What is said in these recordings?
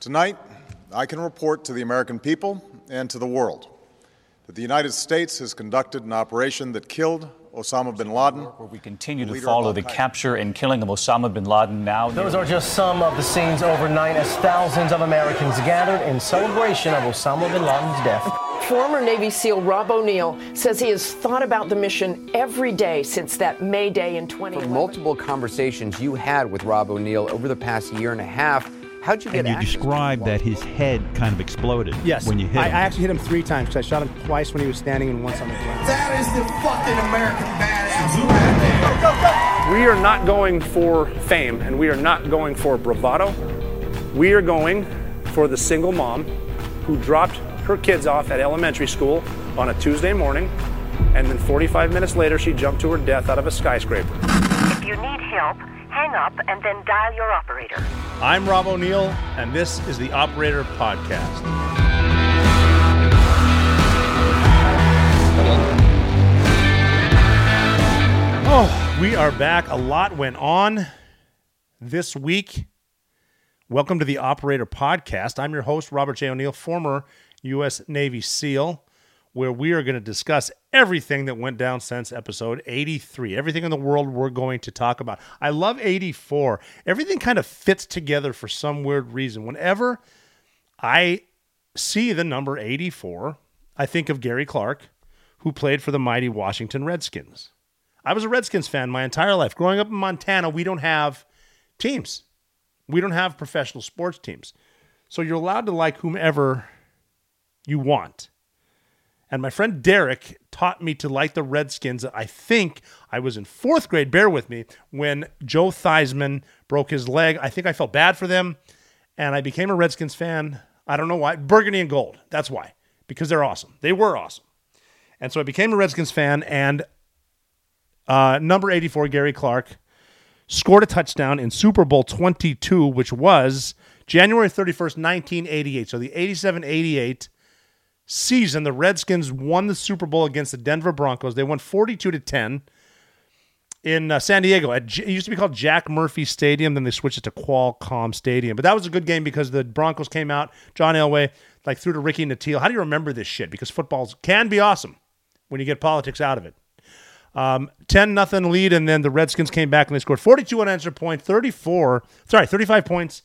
Tonight, I can report to the American people and to the world that the United States has conducted an operation that killed Osama bin Laden. Where we continue to follow the capture and killing of Osama bin Laden now. Those are just some of the scenes overnight as thousands of Americans gathered in celebration of Osama bin Laden's death. Former Navy SEAL Rob O'Neill says he has thought about the mission every day since that May Day in 2011. Multiple conversations you had with Rob O'Neill over the past year and a half How'd you get And you described that his head kind of exploded Yes. when you hit I, him. I actually hit him three times because I shot him twice when he was standing and once on the ground. That is the fucking American badass right there. We are not going for fame and we are not going for bravado. We are going for the single mom who dropped her kids off at elementary school on a Tuesday morning and then 45 minutes later she jumped to her death out of a skyscraper. If you need help, hang up and then dial your operator. I'm Rob O'Neill, and this is the Operator Podcast. Oh, we are back. A lot went on this week. Welcome to the Operator Podcast. I'm your host, Robert J. O'Neill, former U.S. Navy SEAL, where we are going to discuss everything that went down since episode 83. Everything in the world we're going to talk about. I love 84. Everything kind of fits together for some weird reason. Whenever I see the number 84, I think of Gary Clark, who played for the mighty Washington Redskins. I was a Redskins fan my entire life. Growing up in Montana, we don't have teams. We don't have professional sports teams. So you're allowed to like whomever you want. And my friend Derek taught me to like the Redskins. I think I was in fourth grade, bear with me, when Joe Theismann broke his leg. I think I felt bad for them. And I became a Redskins fan. I don't know why. Burgundy and gold. That's why. Because they're awesome. They were awesome. And so I became a Redskins fan. And uh, number 84, Gary Clark, scored a touchdown in Super Bowl 22, which was January 31st, 1988. So the 87 88 season, the Redskins won the Super Bowl against the Denver Broncos. They won 42 to 10 in uh, San Diego. At, it used to be called Jack Murphy Stadium. Then they switched it to Qualcomm Stadium. But that was a good game because the Broncos came out. John Elway like threw to Ricky Nattiel. How do you remember this shit? Because footballs can be awesome when you get politics out of it. Um, 10 nothing lead, and then the Redskins came back and they scored 42 unanswered points, point, 34, sorry, 35 points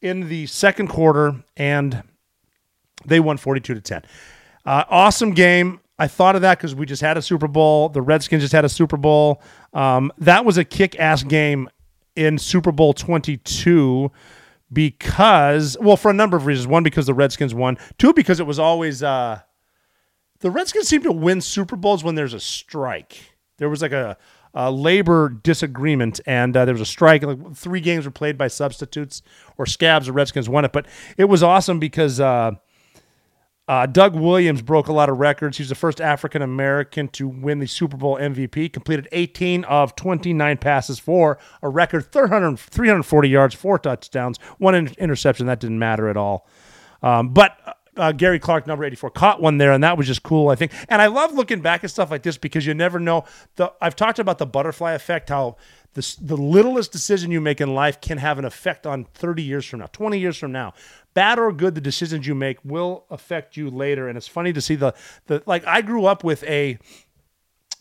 in the second quarter, and they won 42 to 10. Uh, awesome game. I thought of that because we just had a Super Bowl. The Redskins just had a Super Bowl. Um, that was a kick ass game in Super Bowl 22 because, well, for a number of reasons. One, because the Redskins won. Two, because it was always, uh, the Redskins seem to win Super Bowls when there's a strike. There was like a, a labor disagreement, and uh, there was a strike. Like three games were played by substitutes or scabs. The Redskins won it, but it was awesome because uh, uh, Doug Williams broke a lot of records. He's the first African American to win the Super Bowl MVP. Completed 18 of 29 passes for a record 300, 340 yards, four touchdowns, one in- interception. That didn't matter at all. Um, but uh, Gary Clark, number 84, caught one there, and that was just cool, I think. And I love looking back at stuff like this because you never know. The I've talked about the butterfly effect, how the, the littlest decision you make in life can have an effect on 30 years from now, 20 years from now. Bad or good, the decisions you make will affect you later. And it's funny to see the, the like, I grew up with a,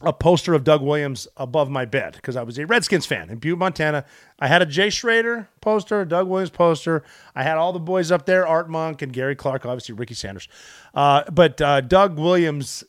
a poster of Doug Williams above my bed because I was a Redskins fan in Butte, Montana. I had a Jay Schroeder poster, a Doug Williams poster. I had all the boys up there, Art Monk and Gary Clark, obviously Ricky Sanders. Uh, but uh, Doug Williams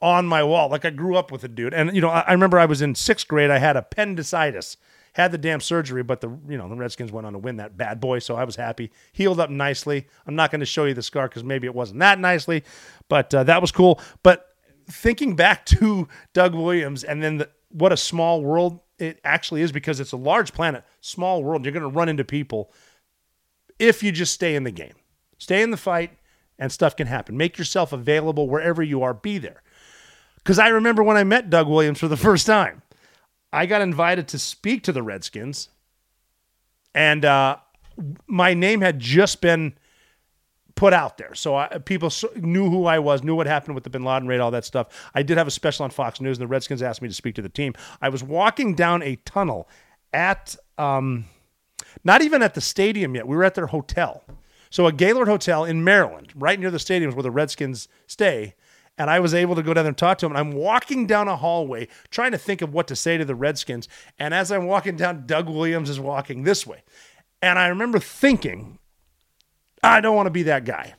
on my wall, like I grew up with a dude. And you know, I, I remember I was in sixth grade. I had appendicitis, had the damn surgery, but the you know the Redskins went on to win that bad boy, so I was happy. Healed up nicely. I'm not going to show you the scar because maybe it wasn't that nicely, but uh, that was cool. But thinking back to Doug Williams and then the, what a small world it actually is because it's a large planet, small world. You're going to run into people if you just stay in the game, stay in the fight, and stuff can happen. Make yourself available wherever you are, be there. Because I remember when I met Doug Williams for the first time, I got invited to speak to the Redskins, and uh, my name had just been put out there. So I, people knew who I was, knew what happened with the Bin Laden raid, all that stuff. I did have a special on Fox News, and the Redskins asked me to speak to the team. I was walking down a tunnel at, um, not even at the stadium yet. We were at their hotel. So a Gaylord Hotel in Maryland, right near the stadiums where the Redskins stay. And I was able to go down there and talk to him. And I'm walking down a hallway trying to think of what to say to the Redskins. And as I'm walking down, Doug Williams is walking this way. And I remember thinking, I don't want to be that guy.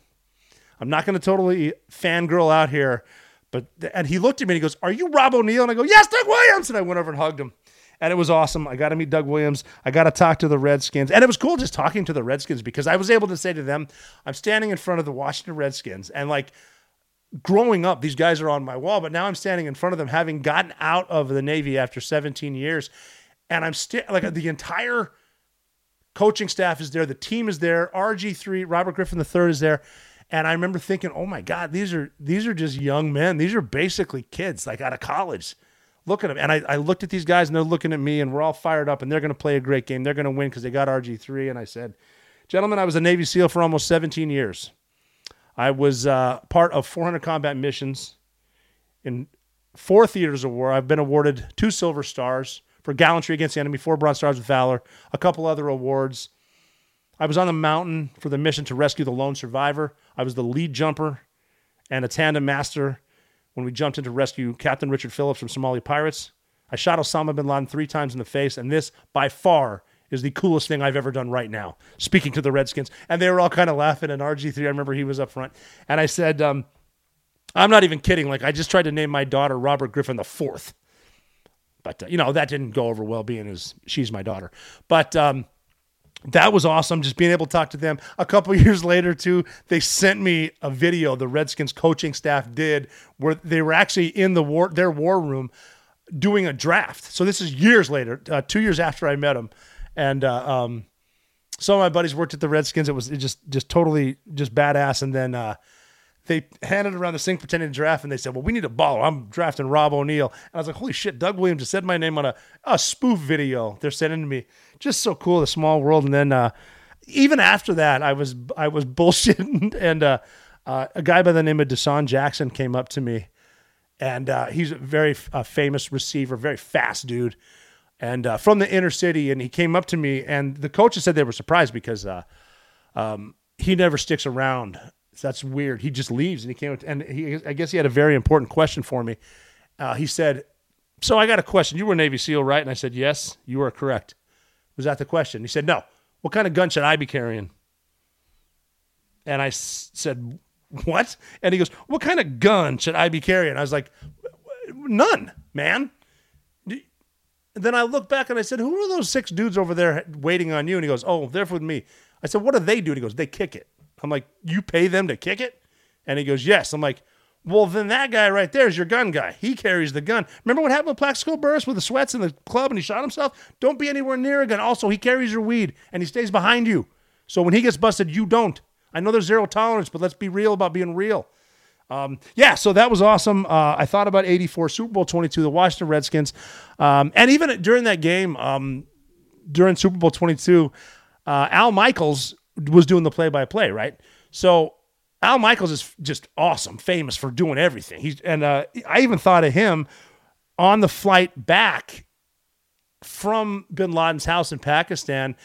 I'm not going to totally fangirl out here. But and he looked at me and he goes, Are you Rob O'Neill? And I go, Yes, Doug Williams. And I went over and hugged him. And it was awesome. I got to meet Doug Williams. I got to talk to the Redskins. And it was cool just talking to the Redskins because I was able to say to them, I'm standing in front of the Washington Redskins. And like growing up, these guys are on my wall, but now I'm standing in front of them having gotten out of the Navy after 17 years. And I'm still like the entire coaching staff is there, the team is there, RG3, Robert Griffin III is there. And I remember thinking, oh my God, these are these are just young men. These are basically kids like out of college. Look at them. And I, I looked at these guys and they're looking at me and we're all fired up and they're going to play a great game. They're going to win because they got RG3. And I said, gentlemen, I was a Navy SEAL for almost 17 years. I was uh, part of 400 combat missions in four theaters of war. I've been awarded two Silver Stars for gallantry against the enemy, four Bronze Stars with Valor, a couple other awards. I was on the mountain for the mission to rescue the lone survivor. I was the lead jumper and a tandem master when we jumped in to rescue Captain Richard Phillips from Somali pirates. I shot Osama bin Laden three times in the face, and this by far is the coolest thing I've ever done right now. Speaking to the Redskins, and they were all kind of laughing. And RG3, I remember he was up front, and I said, um, "I'm not even kidding. Like I just tried to name my daughter Robert Griffin the but uh, you know that didn't go over well, being as she's my daughter. But um, that was awesome. Just being able to talk to them. A couple years later, too, they sent me a video the Redskins coaching staff did where they were actually in the war their war room doing a draft. So this is years later, uh, two years after I met them, and uh, um, some of my buddies worked at the Redskins. It was just just totally just badass. And then uh, they handed around the sink pretending to draft, and they said, "Well, we need a baller. I'm drafting Rob O'Neill." And I was like, "Holy shit!" Doug Williams just said my name on a, a spoof video they're sending to me. Just so cool, the small world. And then uh, even after that, I was I was bullshitting, and uh, uh, a guy by the name of DeSean Jackson came up to me, and uh, he's a very uh, famous receiver, very fast dude, and uh, from the inner city. And he came up to me, and the coaches said they were surprised because um, he never sticks around that's weird. He just leaves and he came and he I guess he had a very important question for me. Uh, he said, "So I got a question. You were Navy SEAL, right?" And I said, "Yes, you are correct." Was that the question? He said, "No. What kind of gun should I be carrying?" And I s- said, "What?" And he goes, "What kind of gun should I be carrying?" I was like, "None, man." Then I looked back and I said, "Who are those six dudes over there waiting on you?" And he goes, "Oh, they're with me." I said, "What do they do?" And he goes, "They kick it." I'm like, you pay them to kick it? And he goes, yes. I'm like, well, then that guy right there is your gun guy. He carries the gun. Remember what happened with Plaxico Burress with the sweats in the club and he shot himself? Don't be anywhere near a gun. Also, he carries your weed and he stays behind you. So when he gets busted, you don't. I know there's zero tolerance, but let's be real about being real. Um, yeah, so that was awesome. Uh, I thought about 84, Super Bowl 22, the Washington Redskins. Um, and even during that game, um, during Super Bowl 22, uh, Al Michaels was doing the play by play, right? So Al Michaels is just awesome, famous for doing everything. He's and uh, I even thought of him on the flight back from Bin Laden's house in Pakistan.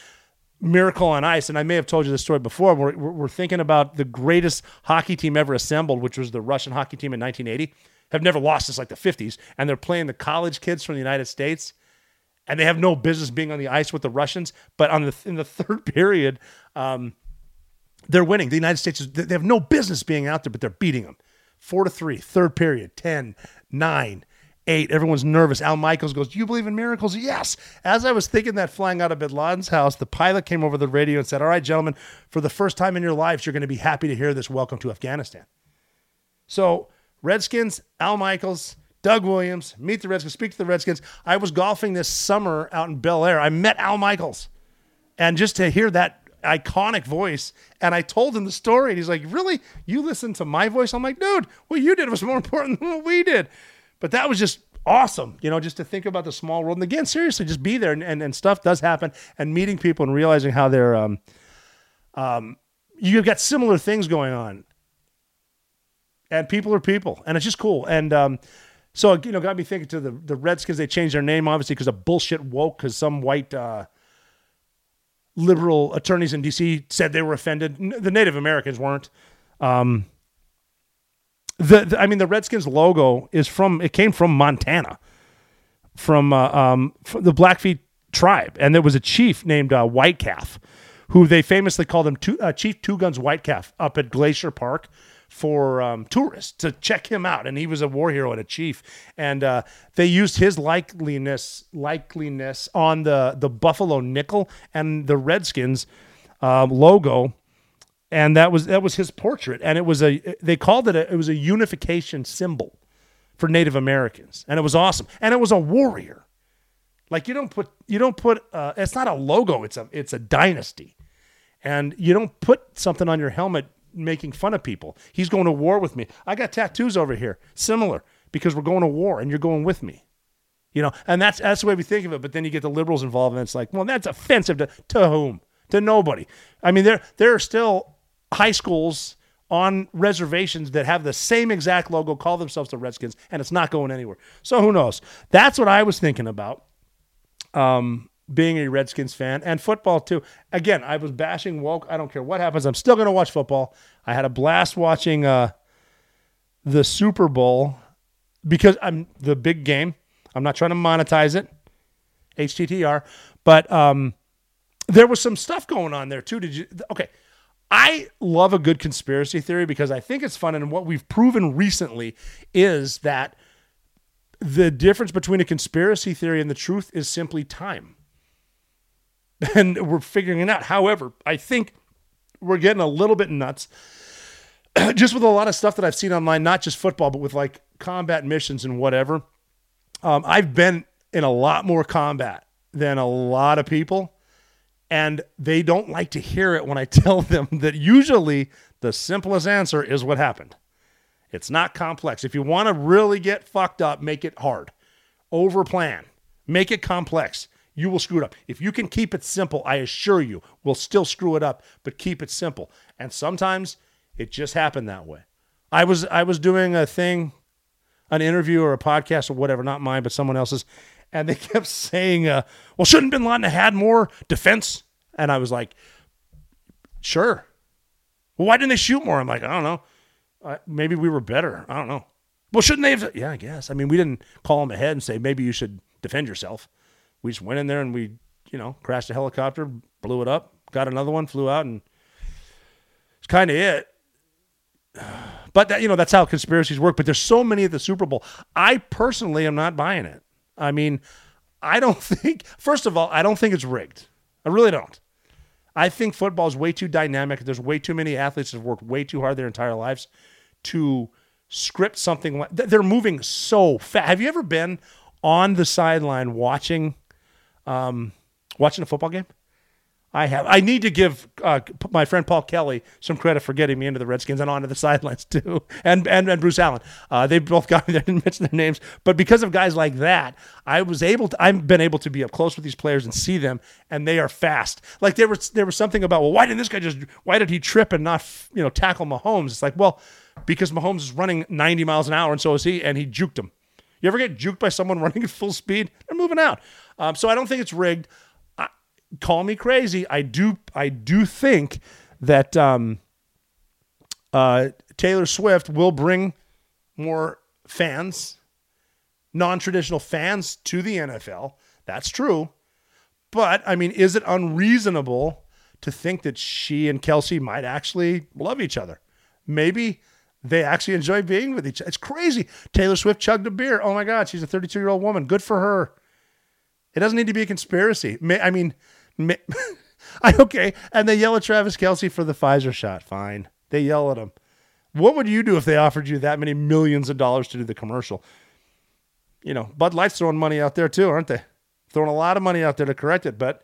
Miracle on Ice, and I may have told you this story before. We're, we're thinking about the greatest hockey team ever assembled, which was the Russian hockey team in 1980. Have never lost since like the 50s, and they're playing the college kids from the United States and they have no business being on the ice with the Russians. But on the in the third period, um, they're winning. The United States is, they have no business being out there, but they're beating them. Four to three, third period, 10, 9, 8. Everyone's nervous. Al Michaels goes, Do you believe in miracles? Yes. As I was thinking that flying out of Bin Laden's house, the pilot came over the radio and said, All right, gentlemen, for the first time in your lives, you're going to be happy to hear this. Welcome to Afghanistan. So, Redskins, Al Michaels, Doug Williams, meet the Redskins, speak to the Redskins. I was golfing this summer out in Bel Air. I met Al Michaels. And just to hear that iconic voice. And I told him the story, and he's like, "Really? You listen to my voice?" I'm like, "Dude, what you did was more important than what we did." But that was just awesome, you know, just to think about the small world. And again, seriously, just be there, and, and, and stuff does happen, and meeting people and realizing how they're, um, um, you've got similar things going on, and people are people, and it's just cool. And um, so you know, got me thinking to the the Redskins. They changed their name obviously because of bullshit woke, because some white. Uh, liberal attorneys in DC said they were offended. The Native Americans weren't. Um, the, the, I mean, the Redskins logo is from it came from Montana, from, uh, um, from the Blackfeet tribe, and there was a chief named uh, White Calf, who they famously called him two, uh, Chief Two Guns White Calf up at Glacier Park for um, tourists to check him out, and he was a war hero and a chief. And uh, they used his likeliness likeliness on the the Buffalo nickel and the Redskins um, logo, and that was that was his portrait. And it was a they called it a, it was a unification symbol for Native Americans, and it was awesome. And it was a warrior. Like you don't put you don't put uh, it's not a logo. It's a it's a dynasty, and you don't put something on your helmet making fun of people. He's going to war with me. I got tattoos over here, similar, because we're going to war and you're going with me. You know, and that's that's the way we think of it. But then you get the liberals involved, and it's like, well, that's offensive to, to whom? To nobody. I mean, there there are still high schools on reservations that have the same exact logo, call themselves the Redskins, and it's not going anywhere. So who knows? That's what I was thinking about. Um, being a Redskins fan and football too. Again, I was bashing woke. I don't care what happens. I'm still going to watch football. I had a blast watching uh, the Super Bowl because I'm the big game. I'm not trying to monetize it, HTTR, but um, there was some stuff going on there too. Did you? Okay. I love a good conspiracy theory because I think it's fun. And what we've proven recently is that the difference between a conspiracy theory and the truth is simply time and we're figuring it out. However, I think we're getting a little bit nuts just with a lot of stuff that I've seen online, not just football, but with like combat missions and whatever. Um, I've been in a lot more combat than a lot of people, and they don't like to hear it when I tell them that usually the simplest answer is what happened. It's not complex. If you want to really get fucked up, make it hard. Over plan. Make it complex you will screw it up. If you can keep it simple, I assure you, we'll still screw it up, but keep it simple. And sometimes it just happened that way. I was I was doing a thing, an interview or a podcast or whatever, not mine, but someone else's, and they kept saying, uh, "Well, shouldn't Bin Laden have had more defense?" And I was like, "Sure." Well, why didn't they shoot more? I'm like, I don't know. Uh, maybe we were better. I don't know. Well, shouldn't they have? Yeah, I guess. I mean, we didn't call them ahead and say maybe you should defend yourself we just went in there and we, you know, crashed a helicopter, blew it up, got another one, flew out, and it's kind of it. But that, you know, that's how conspiracies work. But there's so many at the Super Bowl. I personally am not buying it. I mean, I don't think. First of all, I don't think it's rigged. I really don't. I think football is way too dynamic. There's way too many athletes that have worked way too hard their entire lives to script something like. They're moving so fast. Have you ever been on the sideline watching? um, watching a football game? I have. I need to give uh, my friend Paul Kelly some credit for getting me into the Redskins and onto the sidelines too, and and, and Bruce Allen. Uh, they both got me there. Didn't mention their names, but because of guys like that, I was able to. I've been able to be up close with these players and see them, and they are fast. Like there was there was something about well, why didn't this guy just? Why did he trip and not you know tackle Mahomes? It's like well, because Mahomes is running 90 miles an hour, and so is he, and he juked him. You ever get juked by someone running at full speed? They're moving out. Um, so I don't think it's rigged. Call me crazy. I do. I do think that um, uh, Taylor Swift will bring more fans, non-traditional fans, to the NFL. That's true. But I mean, is it unreasonable to think that she and Kelce might actually love each other? Maybe they actually enjoy being with each other. It's crazy. Taylor Swift chugged a beer. Oh my God, she's a 32 year old woman. Good for her. It doesn't need to be a conspiracy. I mean, Okay. And they yell at Travis Kelce for the Pfizer shot. Fine. They yell at him. What would you do if they offered you that many millions of dollars to do the commercial? You know, Bud Light's throwing money out there too, aren't they? Throwing a lot of money out there to correct it. But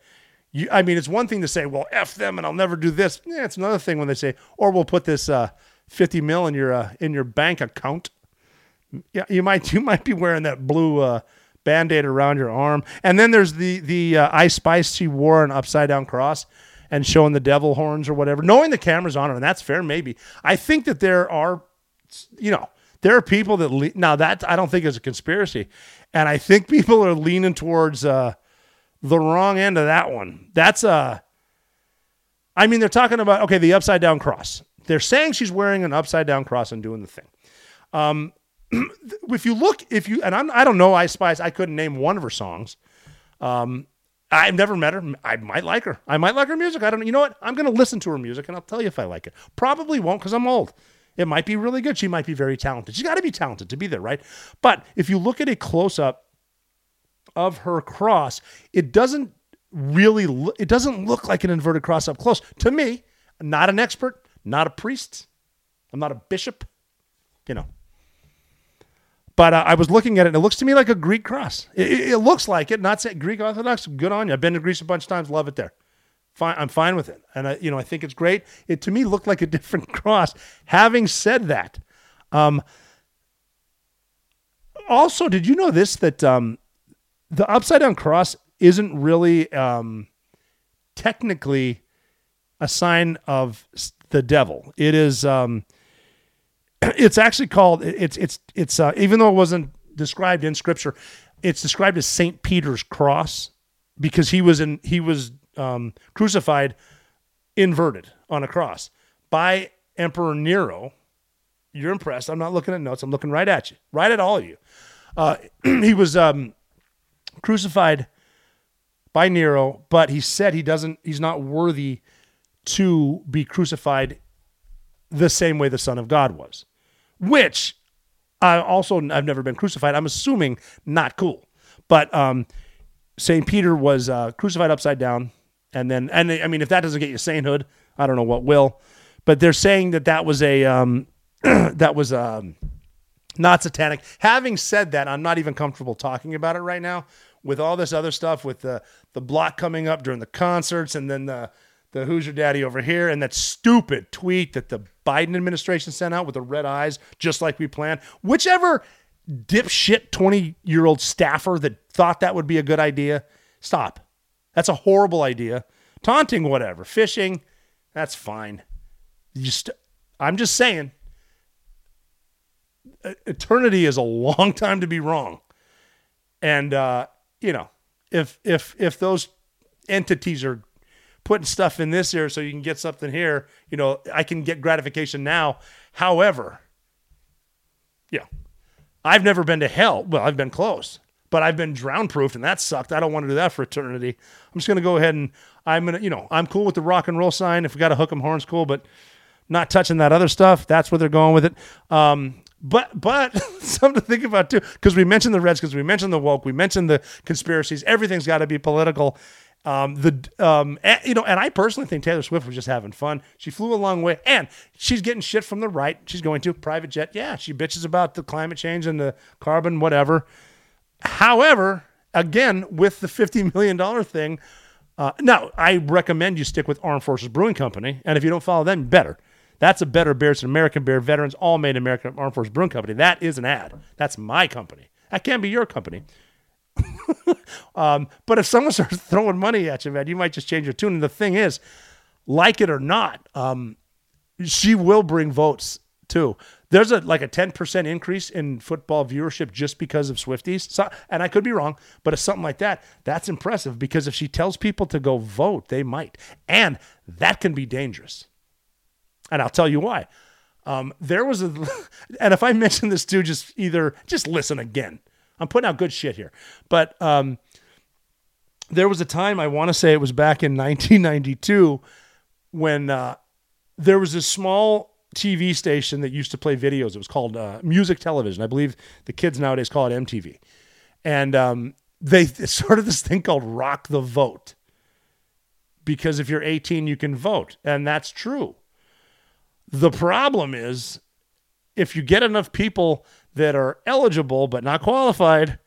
You, I mean, it's one thing to say, well, F them and I'll never do this. Yeah, it's another thing when they say, or we'll put this uh, 50 mil in your uh, in your bank account. Yeah, you might you might be wearing that blue uh, band-aid around your arm. And then there's the the uh, Ice Spice she wore an upside down cross and showing the devil horns or whatever, knowing the camera's on her, and that's fair, maybe. I think that there are, you know, there are people that le- now that I don't think is a conspiracy, and I think people are leaning towards uh, the wrong end of that one. That's uh I mean, they're talking about okay, the upside down cross. They're saying she's wearing an upside down cross and doing the thing. Um, if you look, if you and I'm, I don't know Ice Spice, I couldn't name one of her songs. Um, I've never met her. I might like her. I might like her music. I don't know. You know what? I'm going to listen to her music and I'll tell you if I like it. Probably won't because I'm old. It might be really good. She might be very talented. She's got to be talented to be there, right? But if you look at a close up of her cross, it doesn't really lo- it doesn't look like an inverted cross up close. To me, not an expert, not a priest. I'm not a bishop, you know. But uh, I was looking at it, and it looks to me like a Greek cross. It, it, it looks like it. Not say Greek Orthodox. Good on you. I've been to Greece a bunch of times. Love it there. Fine. I'm fine with it, and I, you know, I think it's great. It to me looked like a different cross. Having said that, um, also, did you know this that um, the upside down cross isn't really um, technically a sign of the devil. It is. Um, it's actually called. It's it's it's uh, even though it wasn't described in scripture, it's described as Saint Peter's cross because he was in he was um, crucified inverted on a cross by Emperor Nero. You're impressed. I'm not looking at notes. I'm looking right at you, right at all of you. Uh, he was um, crucified by Nero, but he said he doesn't. He's not worthy to be crucified the same way the Son of God was, which I also I've never been crucified. I'm assuming not cool, but um, Saint Peter was uh, crucified upside down, and then and I mean if that doesn't get you sainthood, I don't know what will. But they're saying that that was a um, that was um, not satanic. Having said that, I'm not even comfortable talking about it right now with all this other stuff with the the block coming up during the concerts and then the the who's your daddy over here and that stupid tweet that the Biden administration sent out with the red eyes just like we planned. Whichever dipshit 20 year old staffer that thought that would be a good idea, stop. That's a horrible idea. Taunting, whatever. Fishing, that's fine. You just, I'm just saying, eternity is a long time to be wrong. And, uh, you know, if, if, if those entities are putting stuff in this here so you can get something here, you know, I can get gratification now. However, yeah, I've never been to hell. Well, I've been close, but I've been drown proofed and that sucked. I don't want to do that for eternity. I'm just going to go ahead and I'm going to, you know, I'm cool with the rock and roll sign. If we got to hook 'em horns, cool, but not touching that other stuff. That's where they're going with it. Um, but but something to think about too, because we mentioned the Redskins, we mentioned the woke, we mentioned the conspiracies. Everything's got to be political. Um, the um, and, you know, and I personally think Taylor Swift was just having fun. She flew a long way, and she's getting shit from the right. She's going to private jet. Yeah, she bitches about the climate change and the carbon, whatever. However, again, with the fifty million dollar thing, uh, now I recommend you stick with Armed Forces Brewing Company, and if you don't follow them, better. That's a better beer. It's an American beer. Veterans all made American Armed Forces Brewing Company. That is an ad. That's my company. That can't be your company. um, but if someone starts throwing money at you, man, you might just change your tune. And the thing is, like it or not, um, she will bring votes too. There's a like a 10% increase in football viewership just because of Swifties. So, and I could be wrong, but it's something like that. That's impressive because if she tells people to go vote, they might. And that can be dangerous. And I'll tell you why. Um, there was a, and if I mention this too, just either just listen again. I'm putting out good shit here, but um, there was a time I want to say it was back in 1992 when uh, there was a small TV station that used to play videos. It was called uh, Music Television. I believe the kids nowadays call it MTV, and um, they started this thing called Rock the Vote because if you're 18, you can vote, and that's true. The problem is if you get enough people that are eligible but not qualified,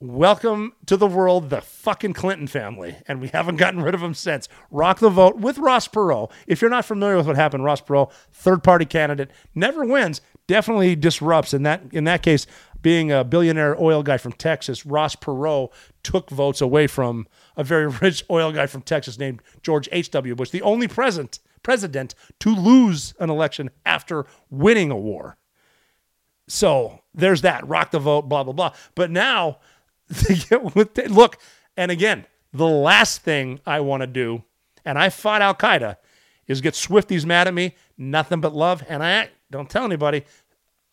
welcome to the world the fucking Clinton family, and we haven't gotten rid of them since. Rock the vote with Ross Perot. If you're not familiar with what happened, Ross Perot, third party candidate, never wins, definitely disrupts. In that in that case, being a billionaire oil guy from Texas, Ross Perot took votes away from a very rich oil guy from Texas named George H.W. Bush, the only president president to lose an election after winning a war. So there's that. Rock the vote, blah, blah, blah. But now, look, and again, the last thing I want to do, and I fought Al Qaeda, is get Swifties mad at me. Nothing but love. And I don't tell anybody.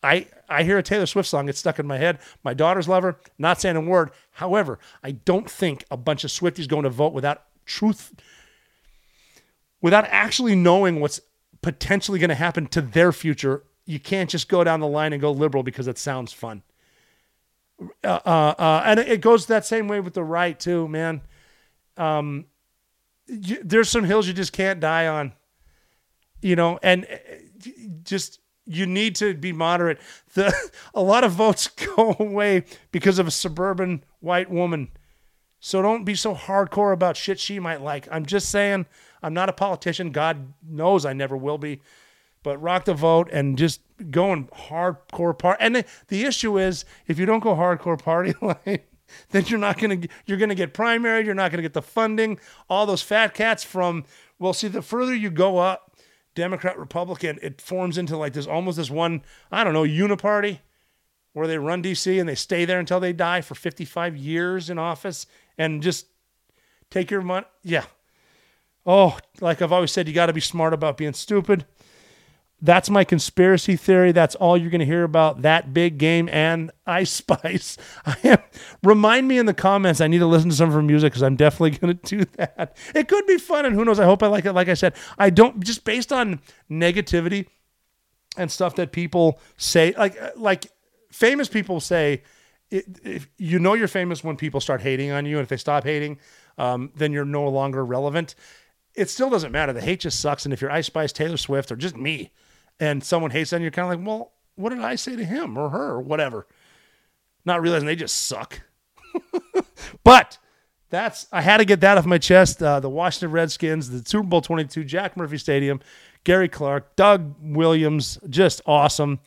I, I hear a Taylor Swift song, it's stuck in my head. My daughters love her, not saying a word. However, I don't think a bunch of Swifties going to vote without truth, without actually knowing what's potentially going to happen to their future. You can't just go down the line and go liberal because it sounds fun. Uh, uh, uh, and it goes that same way with the right too, man. Um, you, there's some hills you just can't die on, you know, and uh, just you need to be moderate. The a lot of votes go away because of a suburban white woman. So don't be so hardcore about shit she might like. I'm just saying, I'm not a politician. God knows I never will be. But rock the vote and just going hardcore part. And the, the issue is, if you don't go hardcore party line, then you're not gonna you're gonna get primary. You're not gonna get the funding. All those fat cats from well, see, the further you go up, Democrat, Republican, it forms into like this almost this one, I don't know, uniparty where they run DC and they stay there until they die for 55 years in office and just take your money. Yeah. Oh, like I've always said, you got to be smart about being stupid. That's my conspiracy theory. That's all you're going to hear about that big game and Ice Spice. I am, remind me in the comments. I need to listen to some of her music because I'm definitely going to do that. It could be fun, and who knows? I hope I like it. Like I said, I don't just based on negativity and stuff that people say. Like like famous people say, if you know you're famous when people start hating on you, and if they stop hating, um, then you're no longer relevant. It still doesn't matter. The hate just sucks. And if you're Ice Spice, Taylor Swift, or just me, and someone hates on you, you're kind of like, well, what did I say to him or her or whatever? Not realizing they just suck. but that's I had to get that off my chest. Uh, the Washington Redskins, the Super Bowl 22, Jack Murphy Stadium, Gary Clark, Doug Williams, just awesome.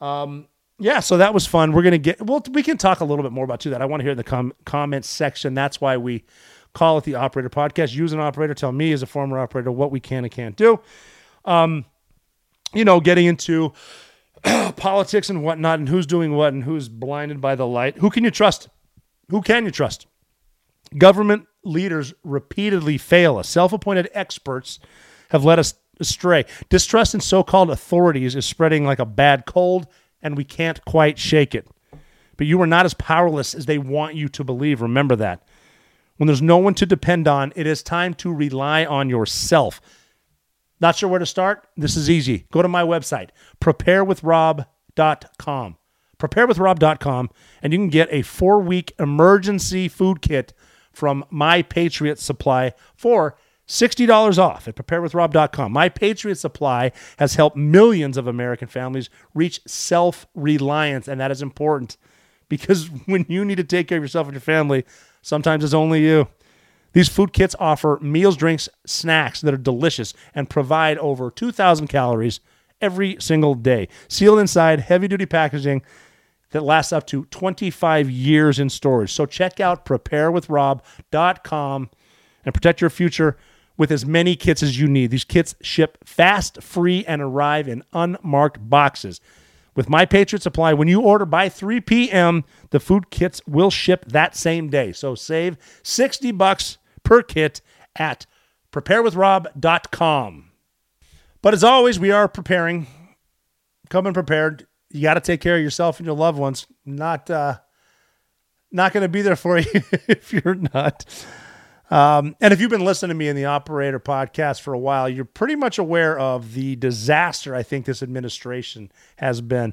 Um, yeah, so that was fun. We're gonna get well. We can talk a little bit more about too that. I want to hear in the com- comments section. That's why we call it the Operator Podcast. Use an operator. Tell me as a former operator what we can and can't do. Um, you know, getting into politics and whatnot, and who's doing what, and who's blinded by the light. Who can you trust? Who can you trust? Government leaders repeatedly fail us. Self appointed experts have led us astray. Distrust in so called authorities is spreading like a bad cold, and we can't quite shake it. But you are not as powerless as they want you to believe. Remember that. When there's no one to depend on, it is time to rely on yourself. Not sure where to start? This is easy. Go to my website, preparewithrob.com. Preparewithrob.com, and you can get a four week emergency food kit from My Patriot Supply for $60 off at preparewithrob.com. My Patriot Supply has helped millions of American families reach self reliance, and that is important because when you need to take care of yourself and your family, sometimes it's only you. These food kits offer meals, drinks, snacks that are delicious and provide over 2,000 calories every single day. Sealed inside heavy duty packaging that lasts up to 25 years in storage. So check out preparewithrob.com and protect your future with as many kits as you need. These kits ship fast, free, and arrive in unmarked boxes. With My Patriot Supply, when you order by 3 p.m., the food kits will ship that same day. So save 60 bucks per kit at preparewithrob.com. But as always, we are preparing, coming prepared. You got to take care of yourself and your loved ones. Not uh, not going to be there for you if you're not. Um, and if you've been listening to me in the Operator podcast for a while, you're pretty much aware of the disaster I think this administration has been.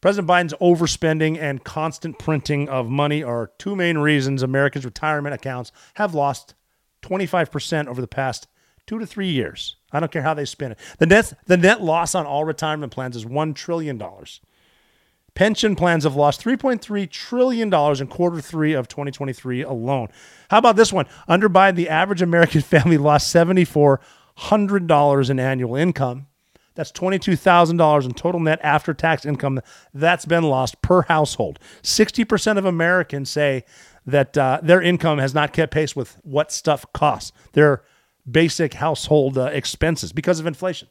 President Biden's overspending and constant printing of money are two main reasons Americans' retirement accounts have lost 25% over the past two to three years. I don't care how they spin it. The net, the net loss on all retirement plans is $1 trillion. Pension plans have lost $3.3 trillion in quarter three of 2023 alone. How about this one? Under Biden, the average American family lost $7,400 in annual income. That's $22,000 in total net after tax income that's been lost per household. 60% of Americans say that uh, their income has not kept pace with what stuff costs, their basic household uh, expenses because of inflation.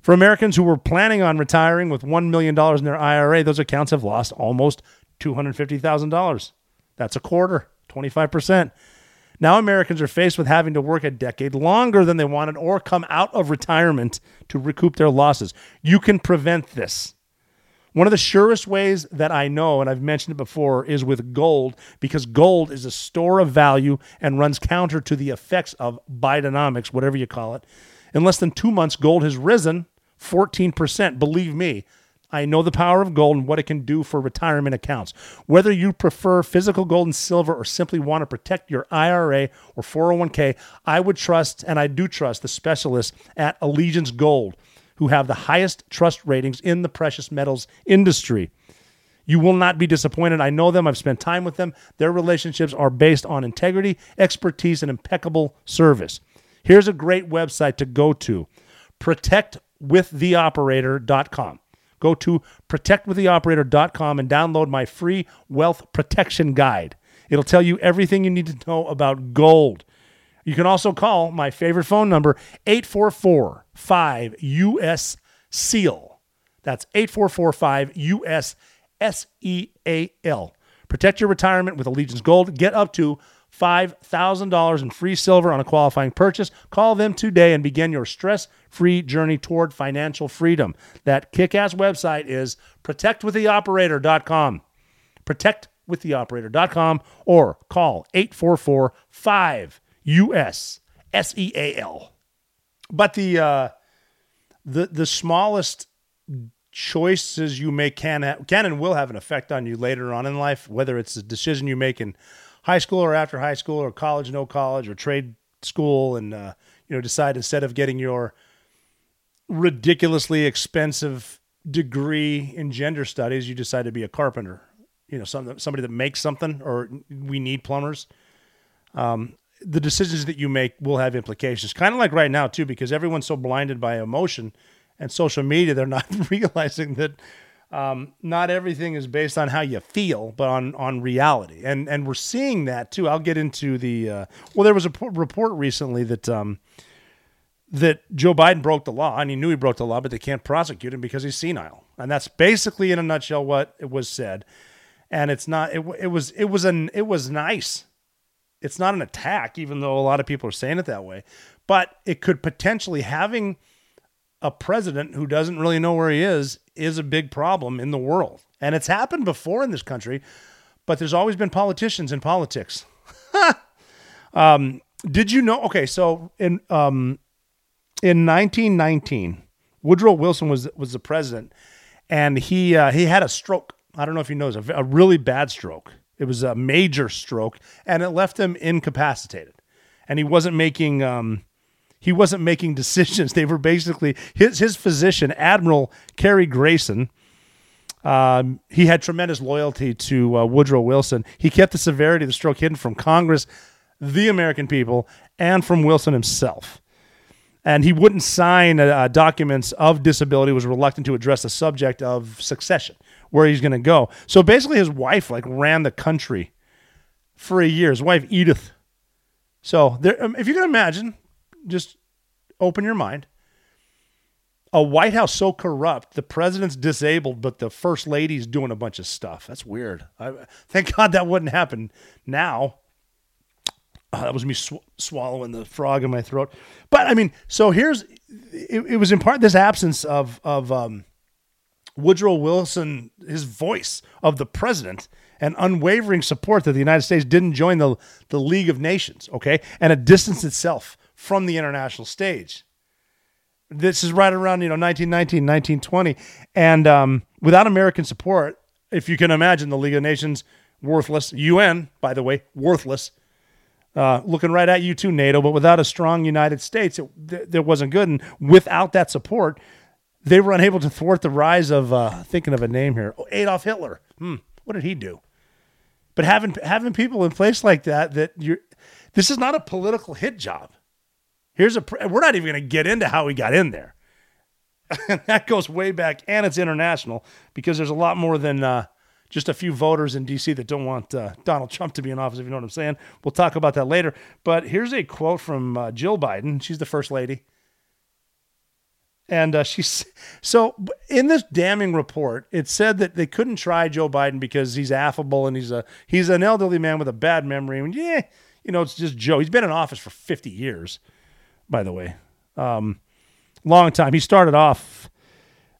For Americans who were planning on retiring with $1 million in their IRA, those accounts have lost almost $250,000. That's a quarter, 25%. Now Americans are faced with having to work a decade longer than they wanted or come out of retirement to recoup their losses. You can prevent this. One of the surest ways that I know, and I've mentioned it before, is with gold because gold is a store of value and runs counter to the effects of Bidenomics, whatever you call it. In less than two months, gold has risen 14%. Believe me, I know the power of gold and what it can do for retirement accounts. Whether you prefer physical gold and silver or simply want to protect your IRA or 401k, I would trust, and I do trust, the specialists at Allegiance Gold, who have the highest trust ratings in the precious metals industry. You will not be disappointed. I know them. I've spent time with them. Their relationships are based on integrity, expertise, and impeccable service. Here's a great website to go to protectwiththeoperator.com. Go to protectwiththeoperator.com and download my free wealth protection guide. It'll tell you everything you need to know about gold. You can also call my favorite phone number 844 5 US SEAL. That's 844 5 US S E A L. Protect your retirement with Allegiance Gold. Get up to $5,000 in free silver on a qualifying purchase. Call them today and begin your stress free journey toward financial freedom. That kick ass website is protectwiththeoperator.com. Protectwiththeoperator.com or call 844 5 US S E A L. But the, uh, the, the smallest choices you make can, ha- can and will have an effect on you later on in life, whether it's a decision you make in high school or after high school or college, no college or trade school, and uh, you know decide instead of getting your ridiculously expensive degree in gender studies, you decide to be a carpenter. You know, some, somebody that makes something, or we need plumbers. Um, the decisions that you make will have implications. Kind of like right now too, because everyone's so blinded by emotion and social media, they're not realizing that um, not everything is based on how you feel, but on on reality, and and we're seeing that too. I'll get into the uh, well. There was a report recently that um, that Joe Biden broke the law, and he knew he broke the law, but they can't prosecute him because he's senile, and that's basically in a nutshell what it was said. And it's not. It, it was. It was an. It was nice. It's not an attack, even though a lot of people are saying it that way. But it could potentially having a president who doesn't really know where he is is a big problem in the world. And it's happened before in this country, but there's always been politicians in politics. um, did you know? Okay, so in um, in 1919, Woodrow Wilson was was the president, and he uh, he had a stroke. I don't know if you know, a, a really bad stroke. It was a major stroke, and it left him incapacitated, and he wasn't making um, he wasn't making decisions. They were basically his his physician, Admiral Cary Grayson. Um, he had tremendous loyalty to uh, Woodrow Wilson. He kept the severity of the stroke hidden from Congress, the American people, and from Wilson himself. And he wouldn't sign uh, documents of disability. Was reluctant to address the subject of succession, where he's going to go. So basically, his wife like ran the country for a year. His wife Edith. So there, um, if you can imagine, just open your mind. A White House so corrupt, the president's disabled, but the first lady's doing a bunch of stuff. That's weird. I, thank God that wouldn't happen now. Oh, that was me sw- swallowing the frog in my throat. But I mean, so here's it, it was in part this absence of of um, Woodrow Wilson, his voice of the president, and unwavering support that the United States didn't join the the League of Nations. Okay, and it distanced itself from the international stage. This is right around, you know, 1919, 1920. And um, without American support, if you can imagine the League of Nations, worthless. UN, by the way, worthless. Uh, looking right at you too, NATO. But without a strong United States, it, th- wasn't good. And without that support, they were unable to thwart the rise of uh, thinking of a name here. Oh, Adolf Hitler. Hmm, what did he do? But having having people in place like that that you're this is not a political hit job. Here's a we're not even going to get into how he got in there. that goes way back and it's international because there's a lot more than uh, just a few voters in DC that don't want uh, Donald Trump to be in office if you know what I'm saying. We'll talk about that later. But here's a quote from uh, Jill Biden. She's the first lady. And uh, she's so in this damning report, it said that they couldn't try Joe Biden because he's affable and he's a he's an elderly man with a bad memory. And yeah, you know, it's just Joe. He's been in office for 50 years, by the way, um, long time. He started off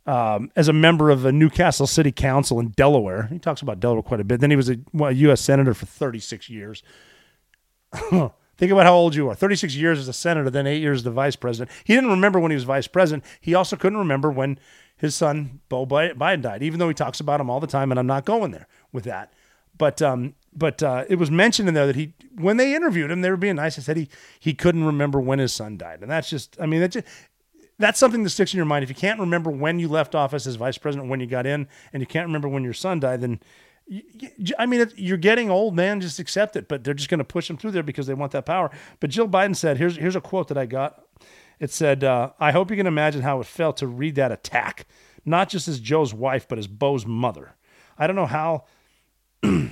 um, as a member of a Newcastle City Council in Delaware. He talks about Delaware quite a bit. Then he was a, well, a U.S. senator for 36 years. Think about how old you are. 36 years as a senator, then eight years as the vice president. He didn't remember when he was vice president. He also couldn't remember when his son, Beau Biden, died, even though he talks about him all the time, and I'm not going there with that. But um, but uh, it was mentioned in there that he, when they interviewed him, they were being nice. I said he he couldn't remember when his son died, and that's just, I mean, that's just, that's something that sticks in your mind. If you can't remember when you left office as vice president, when you got in, and you can't remember when your son died, then I mean, you're getting old, man. Just accept it. But they're just going to push them through there because they want that power. But Jill Biden said, "Here's here's a quote that I got. It said, uh, I hope you can imagine how it felt to read that attack, not just as Joe's wife, but as Beau's mother. I don't know how."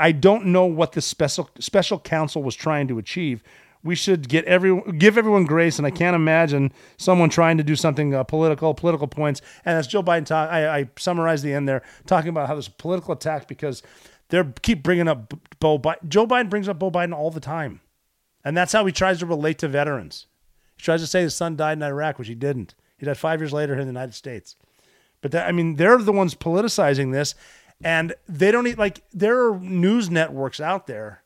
I don't know what the special special counsel was trying to achieve, we should get every give everyone grace, and I can't imagine someone trying to do something uh, political, political points. And as Joe Biden talk, I, I the end there, talking about how there's a political attack because they keep bringing up Beau Biden. Joe Biden brings up Beau Biden all the time, and that's how he tries to relate to veterans. He tries to say his son died in Iraq, which he didn't. He died five years later in the United States. But that, I mean, they're the ones politicizing this, and they don't need like there are news networks out there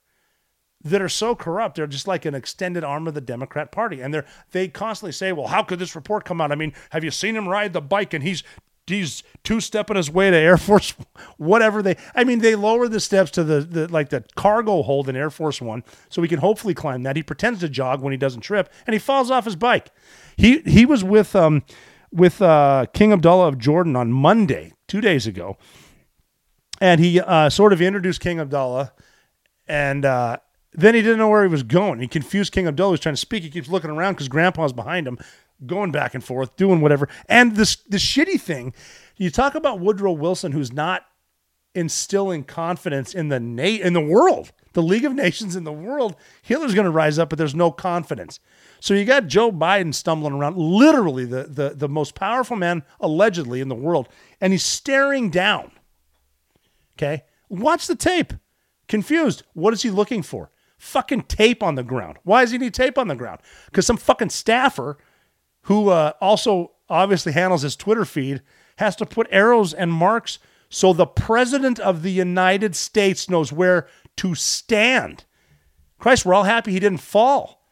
that are so corrupt. They're just like an extended arm of the Democrat Party, and they're they constantly say, "Well, how could this report come out?" I mean, have you seen him ride the bike and he's he's two stepping his way to Air Force, whatever they. I mean, they lower the steps to the, the like the cargo hold in Air Force One, so he can hopefully climb that. He pretends to jog when he doesn't trip, and he falls off his bike. He he was with um with uh, King Abdullah of Jordan on Monday, two days ago, and he uh, sort of introduced King Abdullah, and uh, then he didn't know where he was going. He confused King Abdullah. He's trying to speak. He keeps looking around because Grandpa's behind him, going back and forth, doing whatever. And this the shitty thing, you talk about Woodrow Wilson, who's not instilling confidence in the na- in the world, the League of Nations in the world. Hitler's going to rise up, but there's no confidence. So you got Joe Biden stumbling around, literally the, the, the most powerful man allegedly in the world, and he's staring down. Okay? Watch the tape. Confused. What is he looking for? Fucking tape on the ground. Why does he need tape on the ground? Because some fucking staffer who uh, also obviously handles his Twitter feed has to put arrows and marks so the president of the United States knows where to stand. Christ, we're all happy he didn't fall.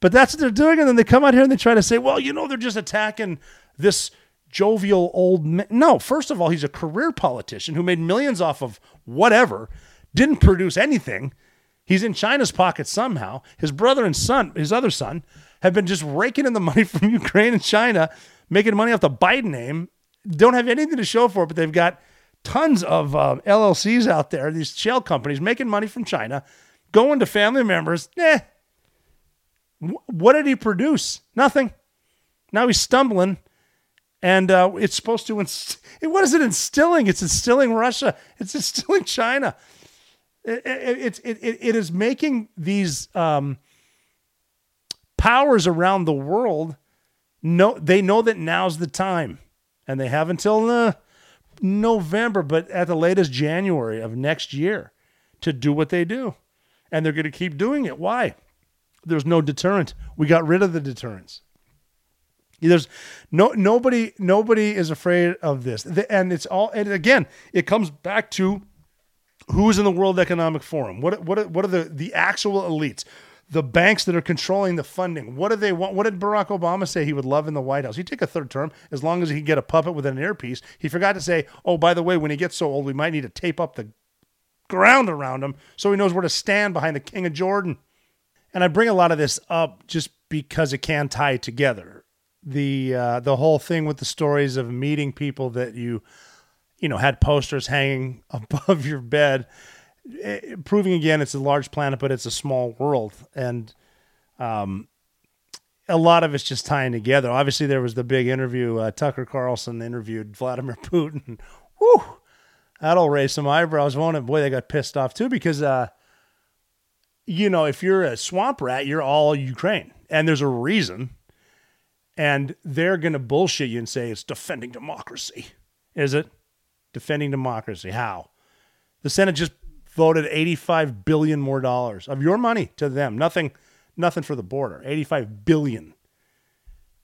But that's what they're doing. And then they come out here and they try to say, well, you know, they're just attacking this jovial old man. No, first of all, he's a career politician who made millions off of whatever, didn't produce anything He's in China's pocket somehow. His brother and son, his other son, have been just raking in the money from Ukraine and China, making money off the Biden name. Don't have anything to show for it, but they've got tons of uh, LLCs out there, these shell companies making money from China, going to family members. Eh. What did he produce? Nothing. Now he's stumbling, and uh, it's supposed to. Inst- what is it instilling? It's instilling Russia. It's instilling China. It, it, it, it is making these um, powers around the world know they know that now's the time, and they have until uh, November, but at the latest January of next year to do what they do, and they're going to keep doing it. Why? There's no deterrent. We got rid of the deterrents. There's no nobody nobody is afraid of this, and it's all and again it comes back to who's in the World Economic Forum? What what what are the the actual elites? The banks that are controlling the funding. What do they want? What did Barack Obama say he would love in the White House? He'd take a third term as long as he could get a puppet with an earpiece. He forgot to say, oh, by the way, when he gets so old, we might need to tape up the ground around him so he knows where to stand behind the King of Jordan. And I bring a lot of this up just because it can tie together. the uh, the whole thing with the stories of meeting people that you you know had posters hanging above your bed, eh, proving again it's a large planet, but it's a small world, and um, a lot of it's just tying together. Obviously, there was the big interview. Uh, Tucker Carlson interviewed Vladimir Putin. Whew, that'll raise some eyebrows, won't it? Boy, they got pissed off too because, uh, you know, if you're a swamp rat, you're all Ukraine, and there's a reason. And they're going to bullshit you and say it's defending democracy. Is it? Defending democracy. How? The Senate just voted 85 billion more dollars of your money to them. Nothing nothing for the border. 85 billion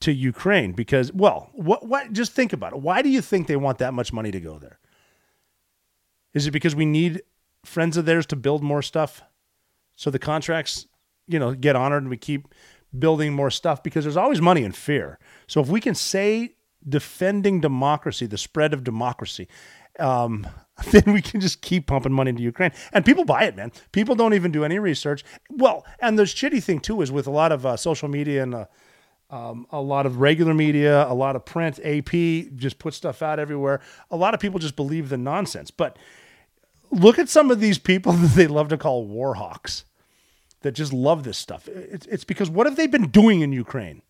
to Ukraine because well, what what just think about it. Why do you think they want that much money to go there? Is it because we need friends of theirs to build more stuff so the contracts, you know, get honored and we keep building more stuff because there's always money in fear. So if we can say defending democracy, the spread of democracy, um, then we can just keep pumping money into Ukraine. And people buy it, man. People don't even do any research. Well, and the shitty thing too is with a lot of uh, social media and uh, um, a lot of regular media, a lot of print, AP just put stuff out everywhere. A lot of people just believe the nonsense. But look at some of these people that they love to call war hawks that just love this stuff. It's, it's because what have they been doing in Ukraine?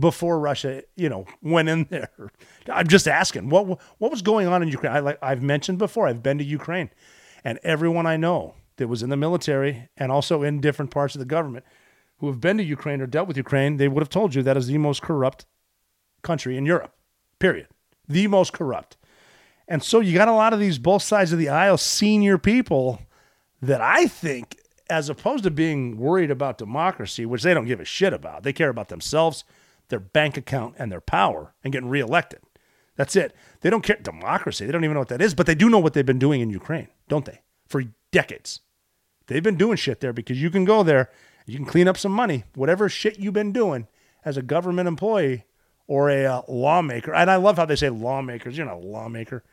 Before Russia, you know, went in there. I'm just asking what what was going on in Ukraine. I, like I've mentioned before, I've been to Ukraine, and everyone I know that was in the military and also in different parts of the government who have been to Ukraine or dealt with Ukraine, they would have told you that is the most corrupt country in Europe. Period. The most corrupt. And so you got a lot of these both sides of the aisle senior people that I think as opposed to being worried about democracy, which they don't give a shit about. They care about themselves their bank account and their power and getting reelected. That's it. They don't care democracy. They don't even know what that is, but they do know what they've been doing in Ukraine, don't they? For decades. They've been doing shit there because you can go there, you can clean up some money, whatever shit you've been doing as a government employee or a uh, lawmaker. And I love how they say lawmakers. You're not a lawmaker.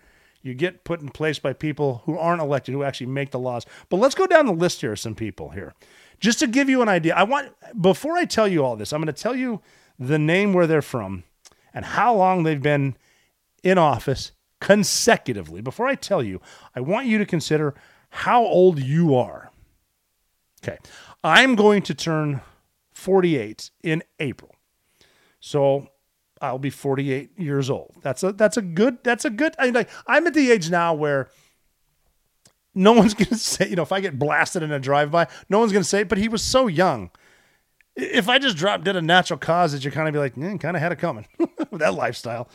You get put in place by people who aren't elected, who actually make the laws. But let's go down the list here of some people here. Just to give you an idea, I want, before I tell you all this, I'm going to tell you the name where they're from, and how long they've been in office consecutively. Before I tell you, I want you to consider how old you are. Okay. I'm going to turn 48 in April. So I'll be 48 years old. That's a that's a good that's a good I mean, like I'm at the age now where no one's going to say, you know, if I get blasted in a drive by, no one's going to say, but he was so young if I just dropped dead of natural causes, you're kind of be like, eh, kind of had it coming with that lifestyle.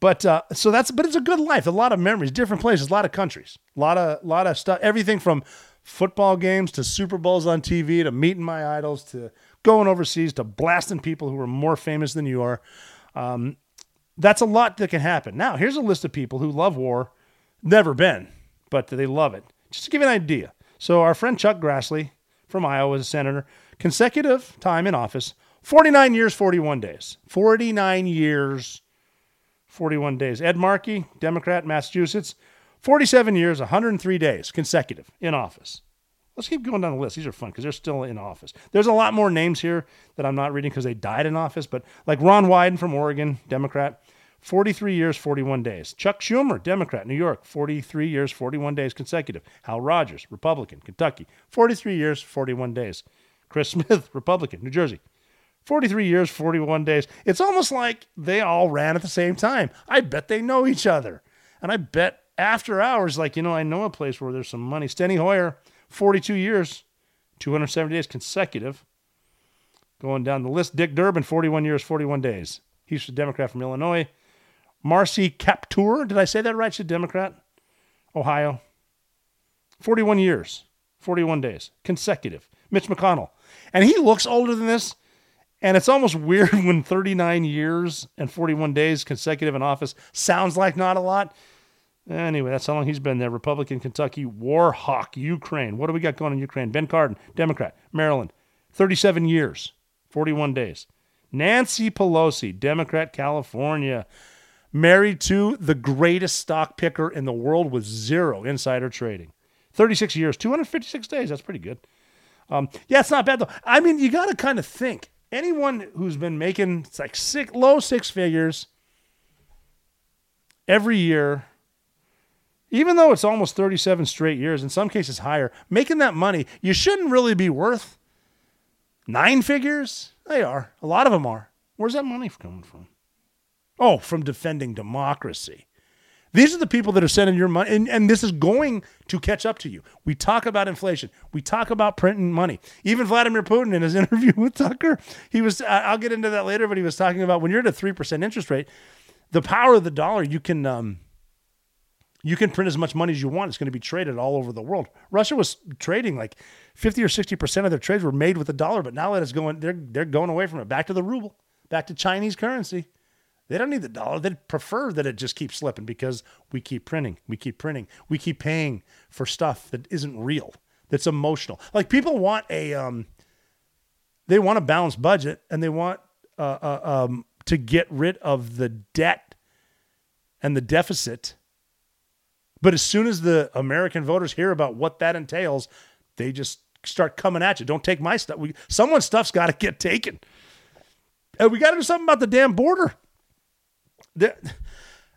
But uh, so that's, but it's a good life. A lot of memories, different places, a lot of countries, a lot of, lot of stuff. Everything from football games to Super Bowls on TV to meeting my idols to going overseas to blasting people who are more famous than you are. Um, that's a lot that can happen. Now, here's a list of people who love war, never been, but they love it. Just to give you an idea. So our friend Chuck Grassley from Iowa is a senator consecutive time in office 49 years, 41 days. 49 years, 41 days. Ed Markey, Democrat, Massachusetts, 47 years, 103 days consecutive in office. Let's keep going down the list. These are fun because they're still in office. There's a lot more names here that I'm not reading because they died in office, but like Ron Wyden from Oregon, Democrat, 43 years, 41 days. Chuck Schumer, Democrat, New York, 43 years, 41 days consecutive. Hal Rogers, Republican, Kentucky, 43 years, 41 days. Chris Smith, Republican, New Jersey. 43 years, 41 days. It's almost like they all ran at the same time. I bet they know each other. And I bet after hours, like, you know, I know a place where there's some money. Steny Hoyer, 42 years, 270 days consecutive. Going down the list, Dick Durbin, 41 years, 41 days. He's a Democrat from Illinois. Marcy Kaptur, did I say that right? She's a Democrat. Ohio. 41 years, 41 days consecutive. Mitch McConnell, and he looks older than this. And it's almost weird when 39 years and 41 days consecutive in office sounds like not a lot. Anyway, that's how long he's been there. Republican, Kentucky, War Hawk, Ukraine. What do we got going in Ukraine? Ben Cardin, Democrat, Maryland, 37 years, 41 days. Nancy Pelosi, Democrat, California, married to the greatest stock picker in the world with zero insider trading. 36 years, 256 days. That's pretty good. Um, yeah, it's not bad though. I mean, you got to kind of think anyone who's been making it's like six, low six figures every year, even though it's almost 37 straight years, in some cases higher, making that money, you shouldn't really be worth nine figures. They are. A lot of them are. Where's that money coming from? Oh, from defending democracy. These are the people that are sending your money, and, and this is going to catch up to you. We talk about inflation. We talk about printing money. Even Vladimir Putin, in his interview with Tucker, he was. I'll get into that later, but he was talking about when you're at a three percent interest rate, the power of the dollar. You can um, you can print as much money as you want. It's going to be traded all over the world. Russia was trading like fifty or sixty percent of their trades were made with the dollar, but now that it's going, they're they're going away from it, back to the ruble, back to Chinese currency. They don't need the dollar. They'd prefer that it just keeps slipping because we keep printing, we keep printing, we keep paying for stuff that isn't real, that's emotional. Like people want a, um, they want a balanced budget and they want uh, uh, um, to get rid of the debt and the deficit. But as soon as the American voters hear about what that entails, they just start coming at you. Don't take my stuff. We, someone's stuff's got to get taken. And we got to do something about the damn border the,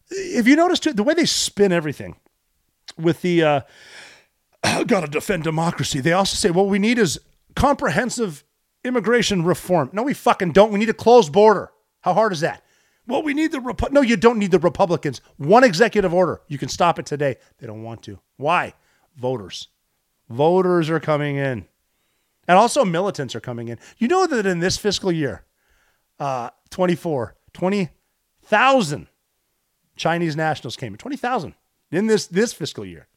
if you notice too, the way they spin everything with the uh, got to defend democracy, they also say, well, we need is comprehensive immigration reform. No, we fucking don't. We need a closed border. How hard is that? Well, we need the Repu- no. You don't need the Republicans. One executive order. You can stop it today. They don't want to. Why? Voters. Voters are coming in, and also militants are coming in. You know that in this fiscal year, uh, 24, 20 thousand Chinese nationals came in. Twenty thousand in this this fiscal year.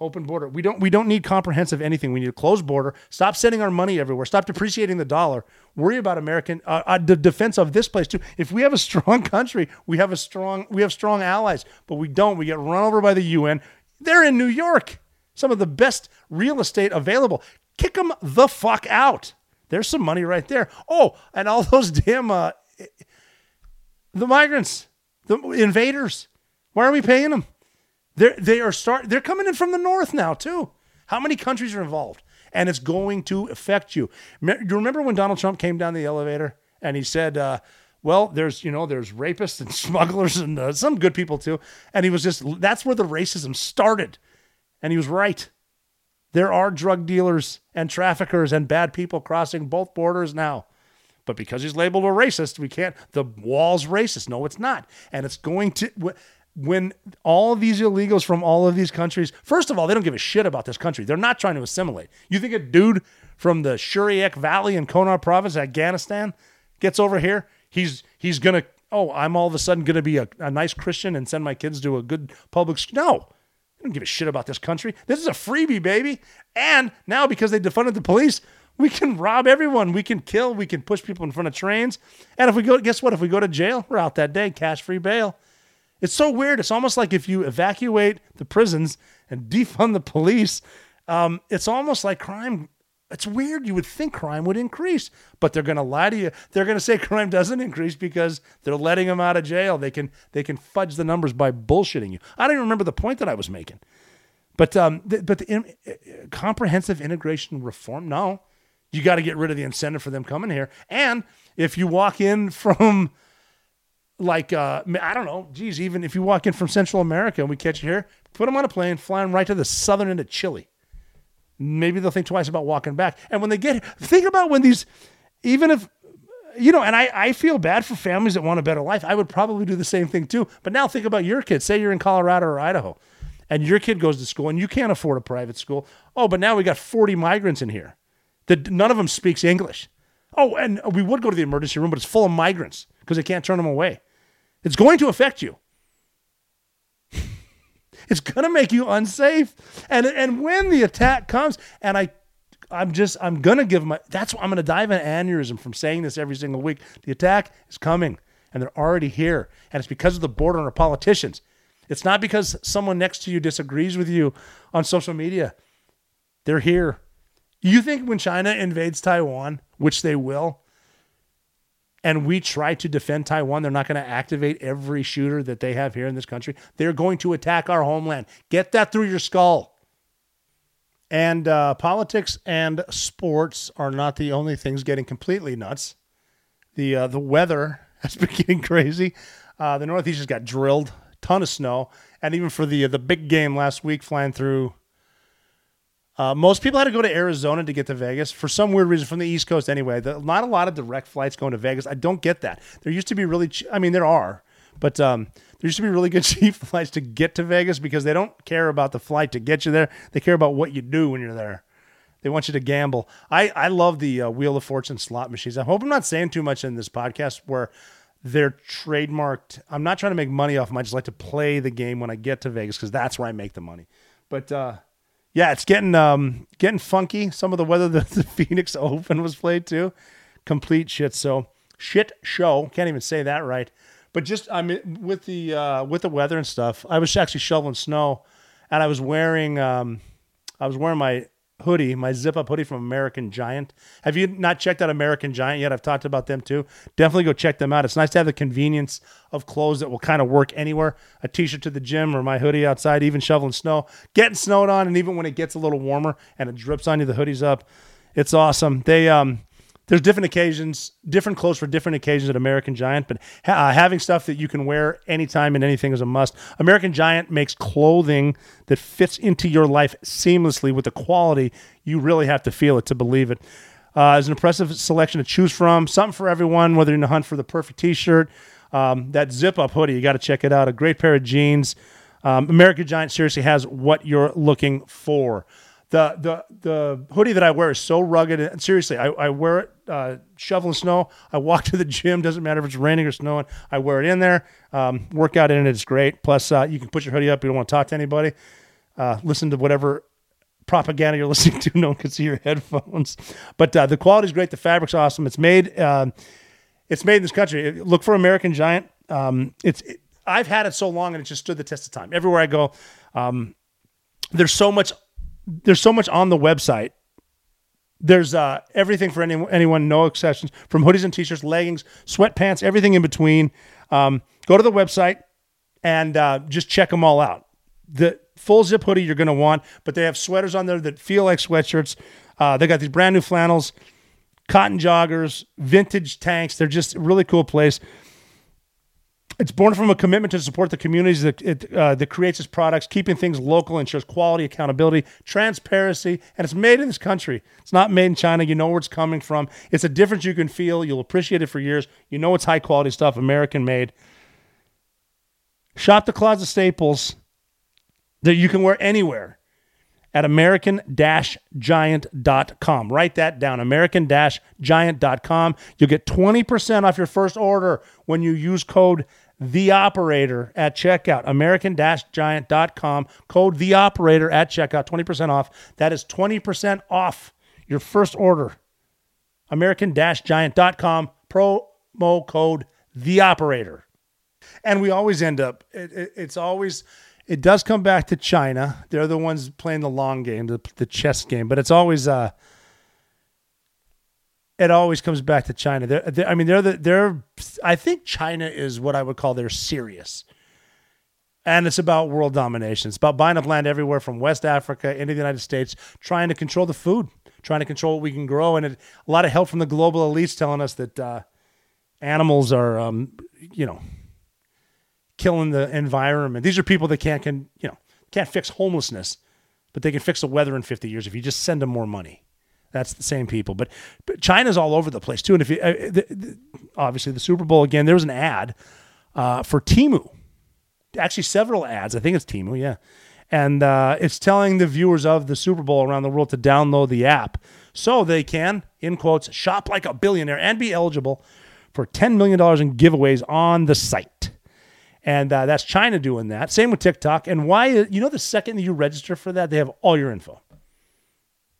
Open border. We don't we don't need comprehensive anything. We need a closed border. Stop sending our money everywhere. Stop depreciating the dollar. Worry about American uh, uh, the defense of this place too. If we have a strong country, we have a strong we have strong allies. But we don't. We get run over by the UN. They're in New York. Some of the best real estate available. Kick them the fuck out. There's some money right there. Oh, and all those damn uh, the migrants, the invaders. Why are we paying them? They're, they are start. They're coming in from the north now too. How many countries are involved? And it's going to affect you. You remember when Donald Trump came down the elevator and he said, uh, "Well, there's you know there's rapists and smugglers and uh, some good people too," and he was just that's where the racism started, and he was right. There are drug dealers and traffickers and bad people crossing both borders now. But because he's labeled a racist, we can't. The wall's racist. No, it's not. And it's going to. When all these illegals from all of these countries, first of all, they don't give a shit about this country. They're not trying to assimilate. You think a dude from the Shuryak Valley in Kunar province, Afghanistan, gets over here, he's he's gonna. Oh, I'm all of a sudden gonna be a, a nice Christian and send my kids to a good public school. No, they don't give a shit about this country. This is a freebie, baby. And now because they defunded the police, we can rob everyone. We can kill. We can push people in front of trains. And if we go, guess what? If we go to jail, we're out that day, cash free bail. It's so weird. It's almost like if you evacuate the prisons and defund the police, um, it's almost like crime. It's weird. You would think crime would increase, but they're going to lie to you. They're going to say crime doesn't increase because they're letting them out of jail. They can they can fudge the numbers by bullshitting you. I don't even remember the point that I was making. But um, but the in, uh, comprehensive integration reform, no, you got to get rid of the incentive for them coming here. And if you walk in from like uh, I don't know, geez, even if you walk in from Central America and we catch you here, put them on a plane, fly them right to the southern end of Chile. Maybe they'll think twice about walking back. And when they get, think about when these, even if you know, and I, I feel bad for families that want a better life. I would probably do the same thing too. But now think about your kids. Say you're in Colorado or Idaho, and your kid goes to school and you can't afford a private school. Oh, but now we got 40 migrants in here that none of them speaks English. Oh, and we would go to the emergency room, but it's full of migrants because they can't turn them away. It's going to affect you. it's going to make you unsafe. And and when the attack comes, and I I'm just I'm gonna give my that's why I'm gonna dive an aneurysm from saying this every single week. The attack is coming and they're already here. And it's because of the border and our politicians. It's not because someone next to you disagrees with you on social media. They're here. You think when China invades Taiwan, which they will, and we try to defend Taiwan, they're not going to activate every shooter that they have here in this country. They're going to attack our homeland. Get that through your skull. And uh, politics and sports are not the only things getting completely nuts. the uh, the weather has been getting crazy. Uh, the Northeast just got drilled, ton of snow, and even for the the big game last week, flying through. Uh, most people had to go to Arizona to get to Vegas for some weird reason from the East Coast. Anyway, the, not a lot of direct flights going to Vegas. I don't get that. There used to be really, che- I mean, there are, but um, there used to be really good cheap flights to get to Vegas because they don't care about the flight to get you there. They care about what you do when you're there. They want you to gamble. I, I love the uh, Wheel of Fortune slot machines. I hope I'm not saying too much in this podcast where they're trademarked. I'm not trying to make money off them. I just like to play the game when I get to Vegas because that's where I make the money. But uh, yeah, it's getting um, getting funky. Some of the weather that the Phoenix Open was played too. Complete shit. So shit show. Can't even say that right. But just I mean with the uh, with the weather and stuff, I was actually shoveling snow, and I was wearing um, I was wearing my hoodie, my zip up hoodie from American Giant. Have you not checked out American Giant yet? I've talked about them too. Definitely go check them out. It's nice to have the convenience of clothes that will kind of work anywhere. A t-shirt to the gym or my hoodie outside, even shoveling snow, getting snowed on, and even when it gets a little warmer and it drips on you, the hoodie's up. It's awesome. They um there's different occasions, different clothes for different occasions at American Giant, but ha- uh, having stuff that you can wear anytime and anything is a must. American Giant makes clothing that fits into your life seamlessly with the quality. You really have to feel it to believe it. Uh, there's an impressive selection to choose from, something for everyone, whether you're in the hunt for the perfect t shirt, um, that zip up hoodie, you got to check it out. A great pair of jeans. Um, American Giant seriously has what you're looking for the the the hoodie that I wear is so rugged. And seriously, I, I wear it uh, shoveling snow. I walk to the gym. Doesn't matter if it's raining or snowing. I wear it in there. Um, work out in it. It's great. Plus, uh, you can put your hoodie up. You don't want to talk to anybody. Uh, listen to whatever propaganda you're listening to. No one can see your headphones. But uh, the quality is great. The fabric's awesome. It's made. Um, it's made in this country. Look for American Giant. Um, it's. It, I've had it so long and it just stood the test of time. Everywhere I go, um, there's so much there's so much on the website. There's uh, everything for any, anyone, no exceptions, from hoodies and t-shirts, leggings, sweatpants, everything in between. Um, go to the website and uh, just check them all out. The full zip hoodie you're going to want, but they have sweaters on there that feel like sweatshirts. Uh, they got these brand new flannels, cotton joggers, vintage tanks. They're just a really cool place. It's born from a commitment to support the communities that it, uh, that creates its products, keeping things local, ensures quality, accountability, transparency, and it's made in this country. It's not made in China. You know where it's coming from. It's a difference you can feel. You'll appreciate it for years. You know it's high quality stuff, American made. Shop the closet staples that you can wear anywhere at american-giant.com. Write that down, american-giant.com. You'll get 20% off your first order when you use code the operator at checkout. American-giant.com code the operator at checkout. 20% off. That is 20% off your first order. American-giant.com promo code the operator and we always end up it, it, it's always it does come back to china they're the ones playing the long game the, the chess game but it's always uh it always comes back to China. They're, they're, I mean, they're the, they're. I think China is what I would call they're serious, and it's about world domination. It's about buying up land everywhere from West Africa into the United States, trying to control the food, trying to control what we can grow, and it, a lot of help from the global elites telling us that uh, animals are, um, you know, killing the environment. These are people that can't can you know can't fix homelessness, but they can fix the weather in 50 years if you just send them more money. That's the same people, but, but China's all over the place too. And if you uh, the, the, obviously the Super Bowl again, there was an ad uh, for Temu, actually several ads. I think it's Temu, yeah, and uh, it's telling the viewers of the Super Bowl around the world to download the app so they can, in quotes, shop like a billionaire and be eligible for ten million dollars in giveaways on the site. And uh, that's China doing that. Same with TikTok. And why? You know, the second that you register for that, they have all your info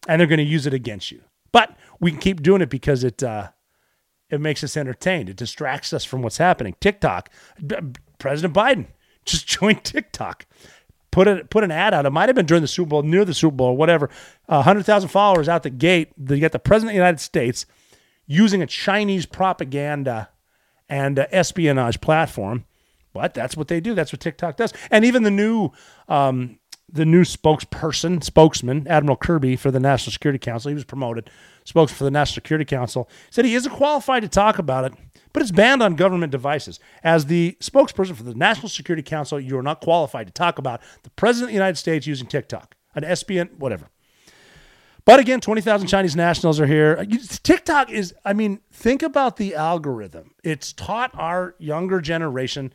and they're going to use it against you. But we can keep doing it because it uh, it makes us entertained. It distracts us from what's happening. TikTok, President Biden just joined TikTok. Put a, put an ad out. It might have been during the Super Bowl, near the Super Bowl, or whatever. Uh, hundred thousand followers out the gate. You got the president of the United States using a Chinese propaganda and uh, espionage platform. But that's what they do. That's what TikTok does. And even the new um, the new spokesperson, spokesman, Admiral Kirby for the National Security Council. He was promoted spokesman for the National Security Council. Said he isn't qualified to talk about it, but it's banned on government devices. As the spokesperson for the National Security Council, you are not qualified to talk about the President of the United States using TikTok, an SBN, whatever. But again, 20,000 Chinese nationals are here. TikTok is, I mean, think about the algorithm. It's taught our younger generation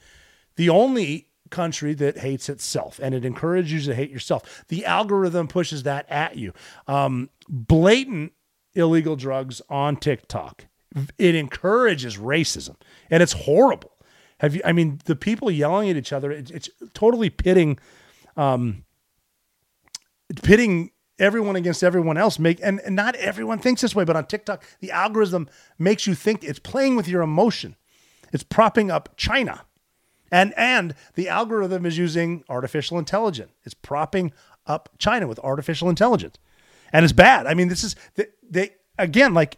the only country that hates itself and it encourages you to hate yourself. The algorithm pushes that at you. Um, blatant illegal drugs on TikTok. It encourages racism and it's horrible. Have you, I mean, the people yelling at each other, it's, it's totally pitting, um, pitting everyone against everyone else make and, and not everyone thinks this way but on tiktok the algorithm makes you think it's playing with your emotion it's propping up china and and the algorithm is using artificial intelligence. It's propping up China with artificial intelligence. And it's bad. I mean, this is they, they again like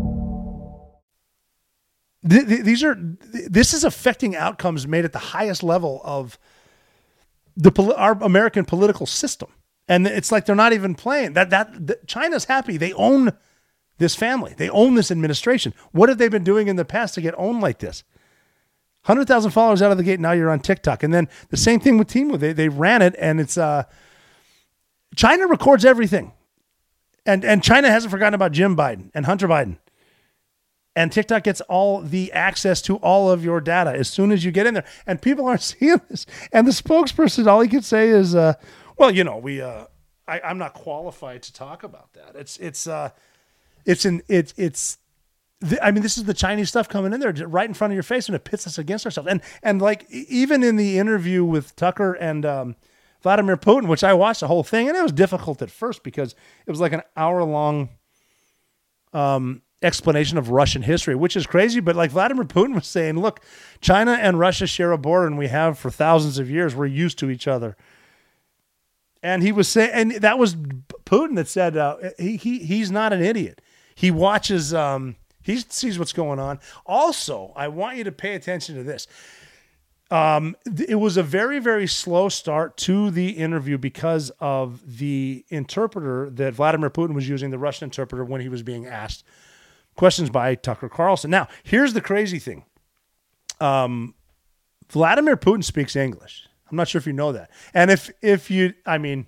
Th- th- these are th- this is affecting outcomes made at the highest level of the our American political system, and it's like they're not even playing that. That, that China's happy; they own this family, they own this administration. What have they been doing in the past to get owned like this? Hundred thousand followers out of the gate. Now you're on TikTok, and then the same thing with Temu. They they ran it, and it's uh, China records everything, and and China hasn't forgotten about Jim Biden and Hunter Biden and TikTok gets all the access to all of your data as soon as you get in there. And people aren't seeing this. And the spokesperson, all he could say is, uh, "Well, you know, we, uh, I, I'm not qualified to talk about that. It's, it's, uh, it's an, it's, it's." The, I mean, this is the Chinese stuff coming in there right in front of your face, and it pits us against ourselves. And and like even in the interview with Tucker and um, Vladimir Putin, which I watched the whole thing, and it was difficult at first because it was like an hour long um, explanation of Russian history, which is crazy. But like Vladimir Putin was saying, look, China and Russia share a border, and we have for thousands of years. We're used to each other. And he was saying, and that was Putin that said uh, he, he he's not an idiot. He watches, um, he sees what's going on. Also, I want you to pay attention to this. Um, it was a very, very slow start to the interview because of the interpreter that Vladimir Putin was using, the Russian interpreter, when he was being asked questions by Tucker Carlson. Now, here's the crazy thing um, Vladimir Putin speaks English. I'm not sure if you know that. And if, if you, I mean,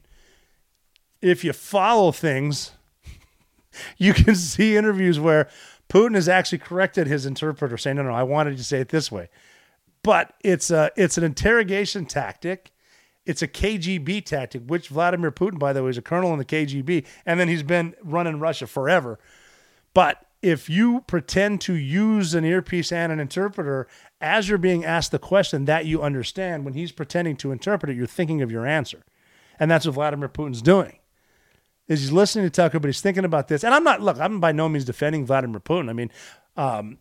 if you follow things, you can see interviews where Putin has actually corrected his interpreter, saying, "No, no, I wanted to say it this way." But it's a it's an interrogation tactic. It's a KGB tactic, which Vladimir Putin, by the way, is a colonel in the KGB, and then he's been running Russia forever. But if you pretend to use an earpiece and an interpreter as you're being asked the question that you understand, when he's pretending to interpret it, you're thinking of your answer. And that's what Vladimir Putin's doing. Is he's listening to Tucker, but he's thinking about this. And I'm not look, I'm by no means defending Vladimir Putin. I mean, um,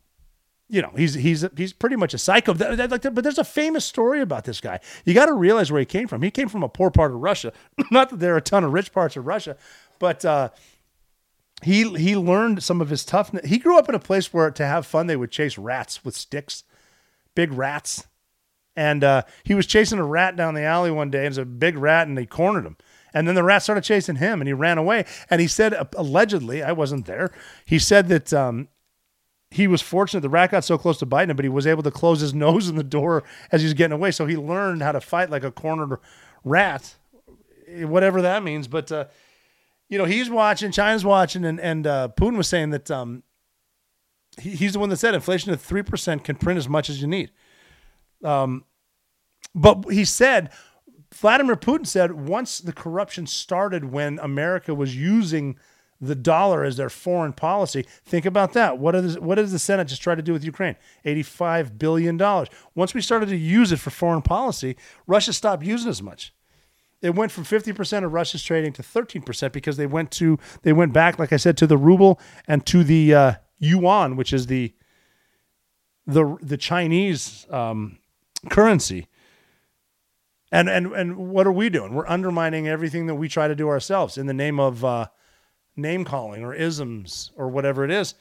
you know, he's he's he's pretty much a psycho. But there's a famous story about this guy. You got to realize where he came from. He came from a poor part of Russia. Not that there are a ton of rich parts of Russia, but uh, he he learned some of his toughness. He grew up in a place where to have fun they would chase rats with sticks, big rats, and uh, he was chasing a rat down the alley one day. And it was a big rat, and they cornered him. And then the rat started chasing him, and he ran away. And he said, uh, allegedly, I wasn't there. He said that um, he was fortunate the rat got so close to biting him, but he was able to close his nose in the door as he was getting away. So he learned how to fight like a cornered rat, whatever that means. But uh, you know, he's watching, China's watching, and and uh, Putin was saying that um, he, he's the one that said inflation at three percent can print as much as you need. Um, but he said Vladimir Putin said once the corruption started when America was using the dollar as their foreign policy. Think about that. What, is, what does the Senate just try to do with Ukraine? $85 billion. Once we started to use it for foreign policy, Russia stopped using as much. It went from 50% of Russia's trading to 13% because they went to they went back, like I said, to the ruble and to the uh, yuan, which is the the the Chinese um, currency. And and and what are we doing? We're undermining everything that we try to do ourselves in the name of uh, name calling or isms or whatever it is.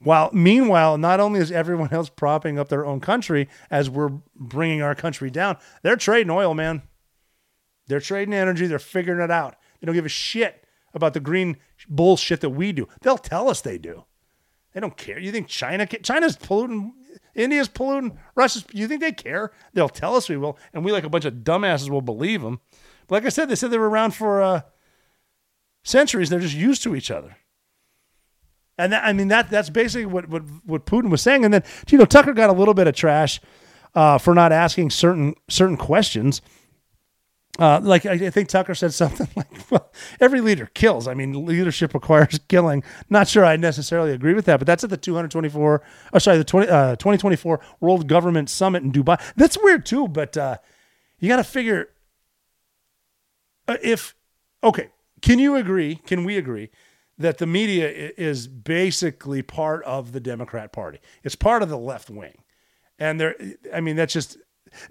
While meanwhile, not only is everyone else propping up their own country as we're bringing our country down, they're trading oil, man. They're trading energy. They're figuring it out. They don't give a shit about the green bullshit that we do. They'll tell us they do. They don't care. You think China? China's polluting India's polluting, Russia's. You think they care? They'll tell us we will, and we like a bunch of dumbasses will believe them. But like I said, they said they were around for uh, centuries. They're just used to each other. And that, I mean that that's basically what, what what Putin was saying. And then you know Tucker got a little bit of trash uh, for not asking certain certain questions. Uh, like I think Tucker said something like, "Well, every leader kills." I mean, leadership requires killing. Not sure I necessarily agree with that, but that's at the 224. Oh, sorry, the 20, uh, 2024 World Government Summit in Dubai. That's weird too, but uh, you got to figure uh, if okay. Can you agree? Can we agree that the media is basically part of the Democrat Party? It's part of the left wing, and there. I mean, that's just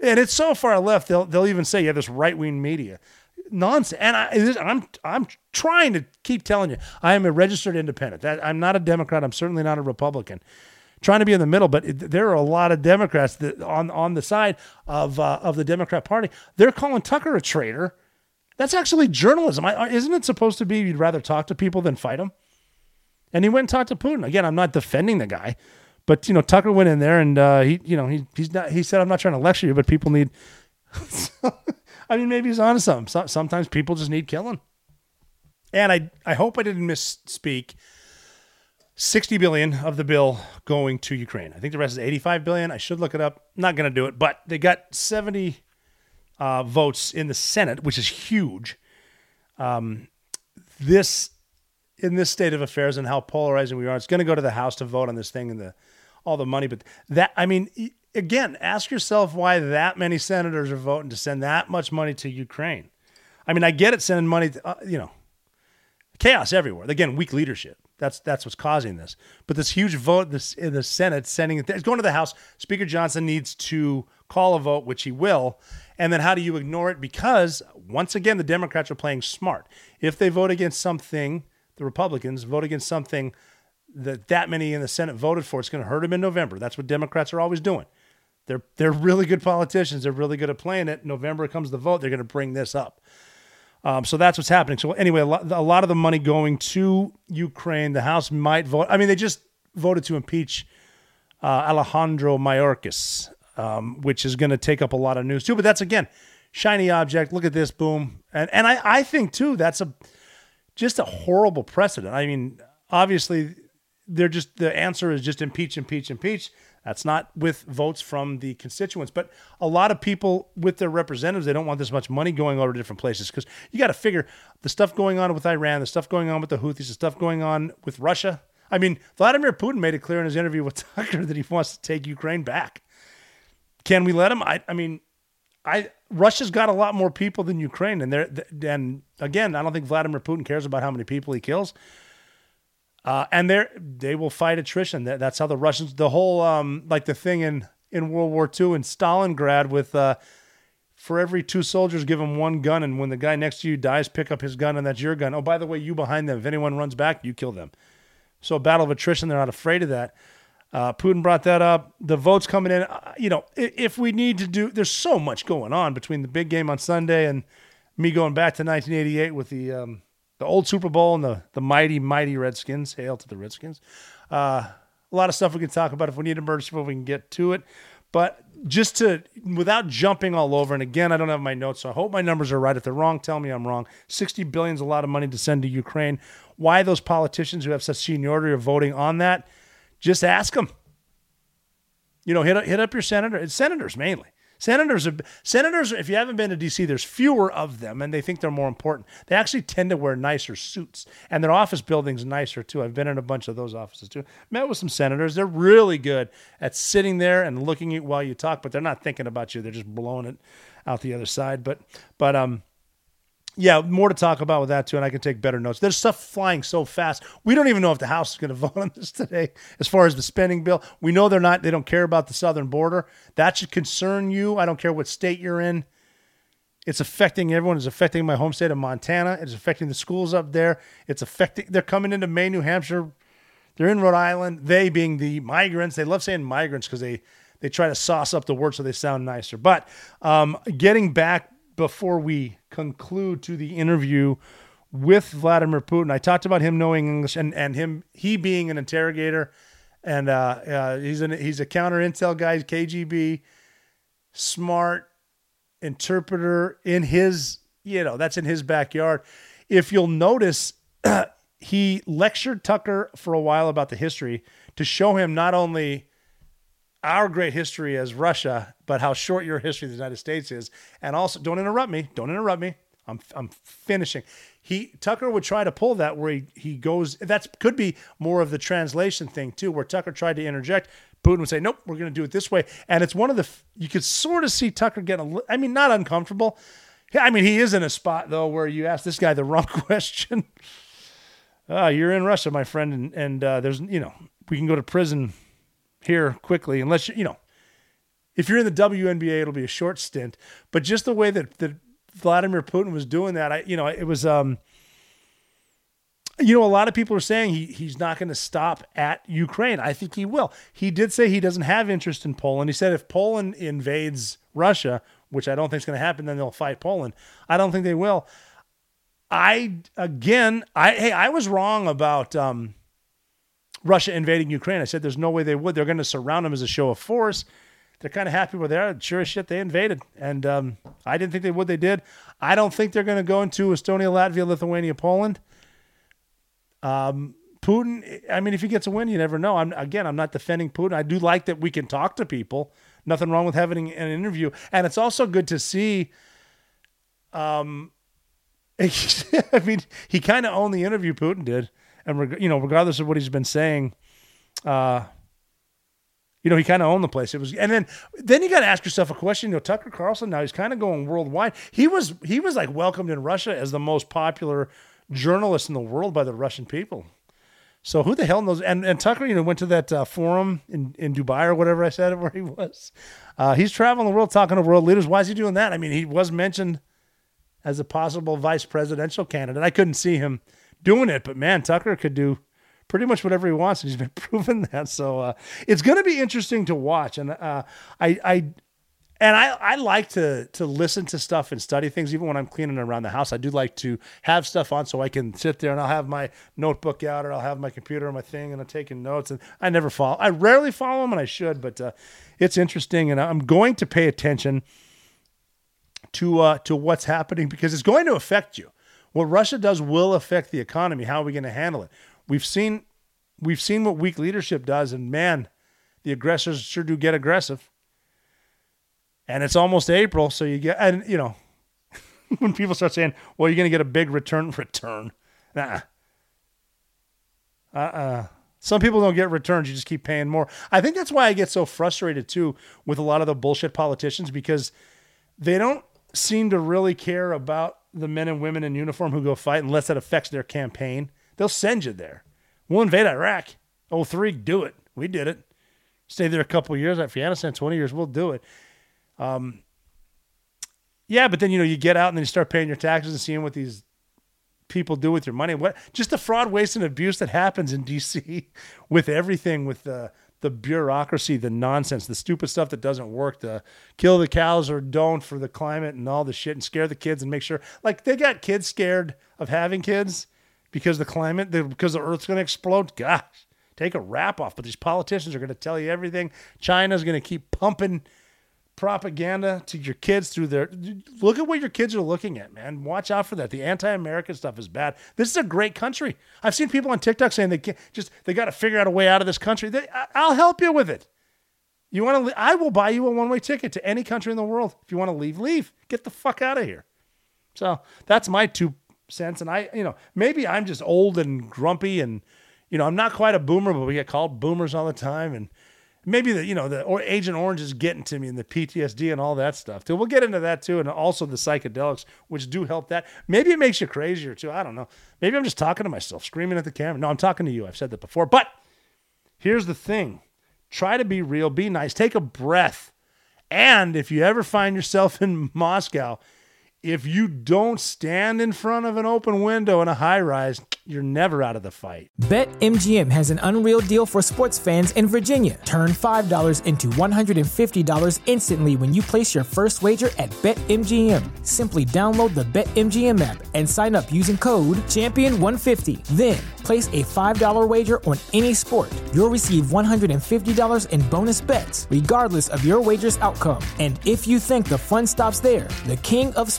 and it's so far left they'll they'll even say have this right wing media nonsense. And I, I'm I'm trying to keep telling you I am a registered independent. That I'm not a Democrat. I'm certainly not a Republican. Trying to be in the middle, but it, there are a lot of Democrats that on on the side of uh, of the Democrat Party. They're calling Tucker a traitor. That's actually journalism. I, isn't it supposed to be you'd rather talk to people than fight them? And he went and talked to Putin. Again, I'm not defending the guy, but you know, Tucker went in there and uh, he, you know, he he's not. He said, "I'm not trying to lecture you, but people need." I mean, maybe he's onto something. So, sometimes people just need killing. And I, I hope I didn't misspeak. 60 billion of the bill going to Ukraine. I think the rest is 85 billion. I should look it up. Not going to do it, but they got 70 uh, votes in the Senate, which is huge. Um, this in this state of affairs and how polarizing we are, it's going to go to the House to vote on this thing and the all the money. But that, I mean, again, ask yourself why that many senators are voting to send that much money to Ukraine. I mean, I get it, sending money, to, uh, you know, chaos everywhere. Again, weak leadership. That's that's what's causing this. But this huge vote this, in the Senate, sending it, it's going to the House. Speaker Johnson needs to call a vote, which he will. And then how do you ignore it? Because once again, the Democrats are playing smart. If they vote against something, the Republicans vote against something that that many in the Senate voted for, it's going to hurt them in November. That's what Democrats are always doing. They're they're really good politicians. They're really good at playing it. November comes the vote. They're going to bring this up. Um, so that's what's happening. So anyway, a lot, a lot, of the money going to Ukraine. The House might vote. I mean, they just voted to impeach uh, Alejandro Mayorkas, um, which is going to take up a lot of news too. But that's again, shiny object. Look at this, boom. And and I I think too that's a just a horrible precedent. I mean, obviously they're just the answer is just impeach, impeach, impeach. That's not with votes from the constituents, but a lot of people with their representatives, they don't want this much money going over to different places because you got to figure the stuff going on with Iran, the stuff going on with the Houthis, the stuff going on with Russia. I mean, Vladimir Putin made it clear in his interview with Tucker that he wants to take Ukraine back. Can we let him? I, I mean, I Russia's got a lot more people than Ukraine, and they're and again, I don't think Vladimir Putin cares about how many people he kills. Uh, and they they will fight attrition. That, that's how the Russians. The whole um, like the thing in in World War II in Stalingrad with uh, for every two soldiers, give them one gun, and when the guy next to you dies, pick up his gun, and that's your gun. Oh, by the way, you behind them. If anyone runs back, you kill them. So battle of attrition. They're not afraid of that. Uh, Putin brought that up. The votes coming in. Uh, you know, if, if we need to do, there's so much going on between the big game on Sunday and me going back to 1988 with the um, the old Super Bowl and the the mighty mighty Redskins. Hail to the Redskins. Uh, a lot of stuff we can talk about if we need emergency, if we can get to it. But just to without jumping all over, and again, I don't have my notes, so I hope my numbers are right. If they're wrong, tell me I'm wrong. Sixty billion is a lot of money to send to Ukraine. Why those politicians who have such seniority are voting on that? Just ask them. You know, hit hit up your senator. It's senators mainly. Senators, senators, if you haven't been to D.C., there's fewer of them, and they think they're more important. They actually tend to wear nicer suits, and their office building's nicer too. I've been in a bunch of those offices too. Met with some senators. They're really good at sitting there and looking at while you talk, but they're not thinking about you. They're just blowing it out the other side. But, but um, yeah, more to talk about with that too, and I can take better notes. There's stuff flying so fast. We don't even know if the House is going to vote on this today. As far as the spending bill, we know they're not. They don't care about the southern border. That should concern you. I don't care what state you're in. It's affecting everyone. It's affecting my home state of Montana. It's affecting the schools up there. It's affecting. They're coming into Maine, New Hampshire. They're in Rhode Island. They being the migrants. They love saying migrants because they they try to sauce up the word so they sound nicer. But um, getting back before we conclude to the interview with Vladimir Putin, I talked about him knowing English and, and him he being an interrogator, and uh, uh, he's an he's a counter intel guy, KGB, smart interpreter in his you know that's in his backyard. If you'll notice, he lectured Tucker for a while about the history to show him not only our great history as Russia, but how short your history of the United States is. And also, don't interrupt me. Don't interrupt me. I'm I'm finishing. He Tucker would try to pull that where he he goes. That could be more of the translation thing too, where Tucker tried to interject. Putin would say, "Nope, we're going to do it this way." And it's one of the you could sort of see Tucker getting. A, I mean, not uncomfortable. I mean, he is in a spot though where you ask this guy the wrong question. Uh, you're in Russia, my friend, and and uh, there's you know we can go to prison here quickly, unless you, you know, if you're in the WNBA, it'll be a short stint. But just the way that, that Vladimir Putin was doing that, I, you know, it was, um, you know, a lot of people are saying he he's not going to stop at Ukraine. I think he will. He did say he doesn't have interest in Poland. He said if Poland invades Russia, which I don't think is going to happen, then they'll fight Poland. I don't think they will. I again, I hey, I was wrong about um, Russia invading Ukraine. I said there's no way they would. They're going to surround them as a show of force. They're kind of happy where they are. Sure as shit, they invaded. And um, I didn't think they would. They did. I don't think they're going to go into Estonia, Latvia, Lithuania, Poland. Um, Putin, I mean, if he gets a win, you never know. I'm again, I'm not defending Putin. I do like that we can talk to people. Nothing wrong with having an interview, and it's also good to see. Um, I mean, he kind of owned the interview. Putin did and reg- you know, regardless of what he's been saying, uh, you know, he kind of owned the place. It was, and then then you got to ask yourself a question. You know, Tucker Carlson now he's kind of going worldwide. He was he was like welcomed in Russia as the most popular journalist in the world by the Russian people. So who the hell knows? And and Tucker, you know, went to that uh, forum in, in Dubai or whatever I said where he was. Uh, he's traveling the world talking to world leaders. Why is he doing that? I mean, he was mentioned as a possible vice presidential candidate. I couldn't see him doing it. But man, Tucker could do pretty much whatever he wants, and he's been proving that. So uh, it's going to be interesting to watch. And uh, I, I, and I, I like to to listen to stuff and study things, even when I'm cleaning around the house. I do like to have stuff on so I can sit there and I'll have my notebook out or I'll have my computer or my thing and I'm taking notes. And I never follow. I rarely follow them, and I should, but uh, it's interesting, and I'm going to pay attention to uh, to what's happening because it's going to affect you what Russia does will affect the economy. How are we going to handle it? We've seen we've seen what weak leadership does, and man, the aggressors sure do get aggressive. And it's almost April, so you get and you know when people start saying, "Well, you're going to get a big return," return, nah, uh, uh Some people don't get returns; you just keep paying more. I think that's why I get so frustrated too with a lot of the bullshit politicians because they don't seem to really care about the men and women in uniform who go fight unless that affects their campaign. They'll send you there. We'll invade Iraq. Oh, three, do it. We did it. Stay there a couple years. Afghanistan, 20 years, we'll do it. Um, yeah, but then, you know, you get out and then you start paying your taxes and seeing what these people do with your money. What just the fraud, waste, and abuse that happens in DC with everything, with the the bureaucracy, the nonsense, the stupid stuff that doesn't work, the kill the cows or don't for the climate and all the shit and scare the kids and make sure like they got kids scared of having kids because the climate, because the earth's going to explode. Gosh, take a wrap off. But these politicians are going to tell you everything. China's going to keep pumping propaganda to your kids through their look at what your kids are looking at man. Watch out for that. The anti-american stuff is bad. This is a great country. I've seen people on tiktok saying they can't, just they got to figure out a way out of this country. They, i'll help you with it. You want to i will buy you a one-way ticket to any country in the world. If you want to leave leave. Get the fuck out of here. So that's my two cents. And i you know maybe i'm just old and grumpy and you know i'm not quite a boomer but we get called boomers all the time. And maybe the you know the or Agent Orange is getting to me and the PTSD and all that stuff too. We'll get into that too, and also the psychedelics, which do help that. Maybe it makes you crazier too. I don't know. Maybe I'm just talking to myself, screaming at the camera. No, I'm talking to you. I've said that before. But here's the thing: try to be real, be nice, take a breath, and if you ever find yourself in Moscow, if you don't stand in front of an open window in a high rise, you're never out of the fight. BetMGM has an unreal deal for sports fans in Virginia. Turn $5 into $150 instantly when you place your first wager at BetMGM. Simply download the BetMGM app and sign up using code Champion150. Then place a $5 wager on any sport. You'll receive $150 in bonus bets, regardless of your wager's outcome. And if you think the fun stops there, the King of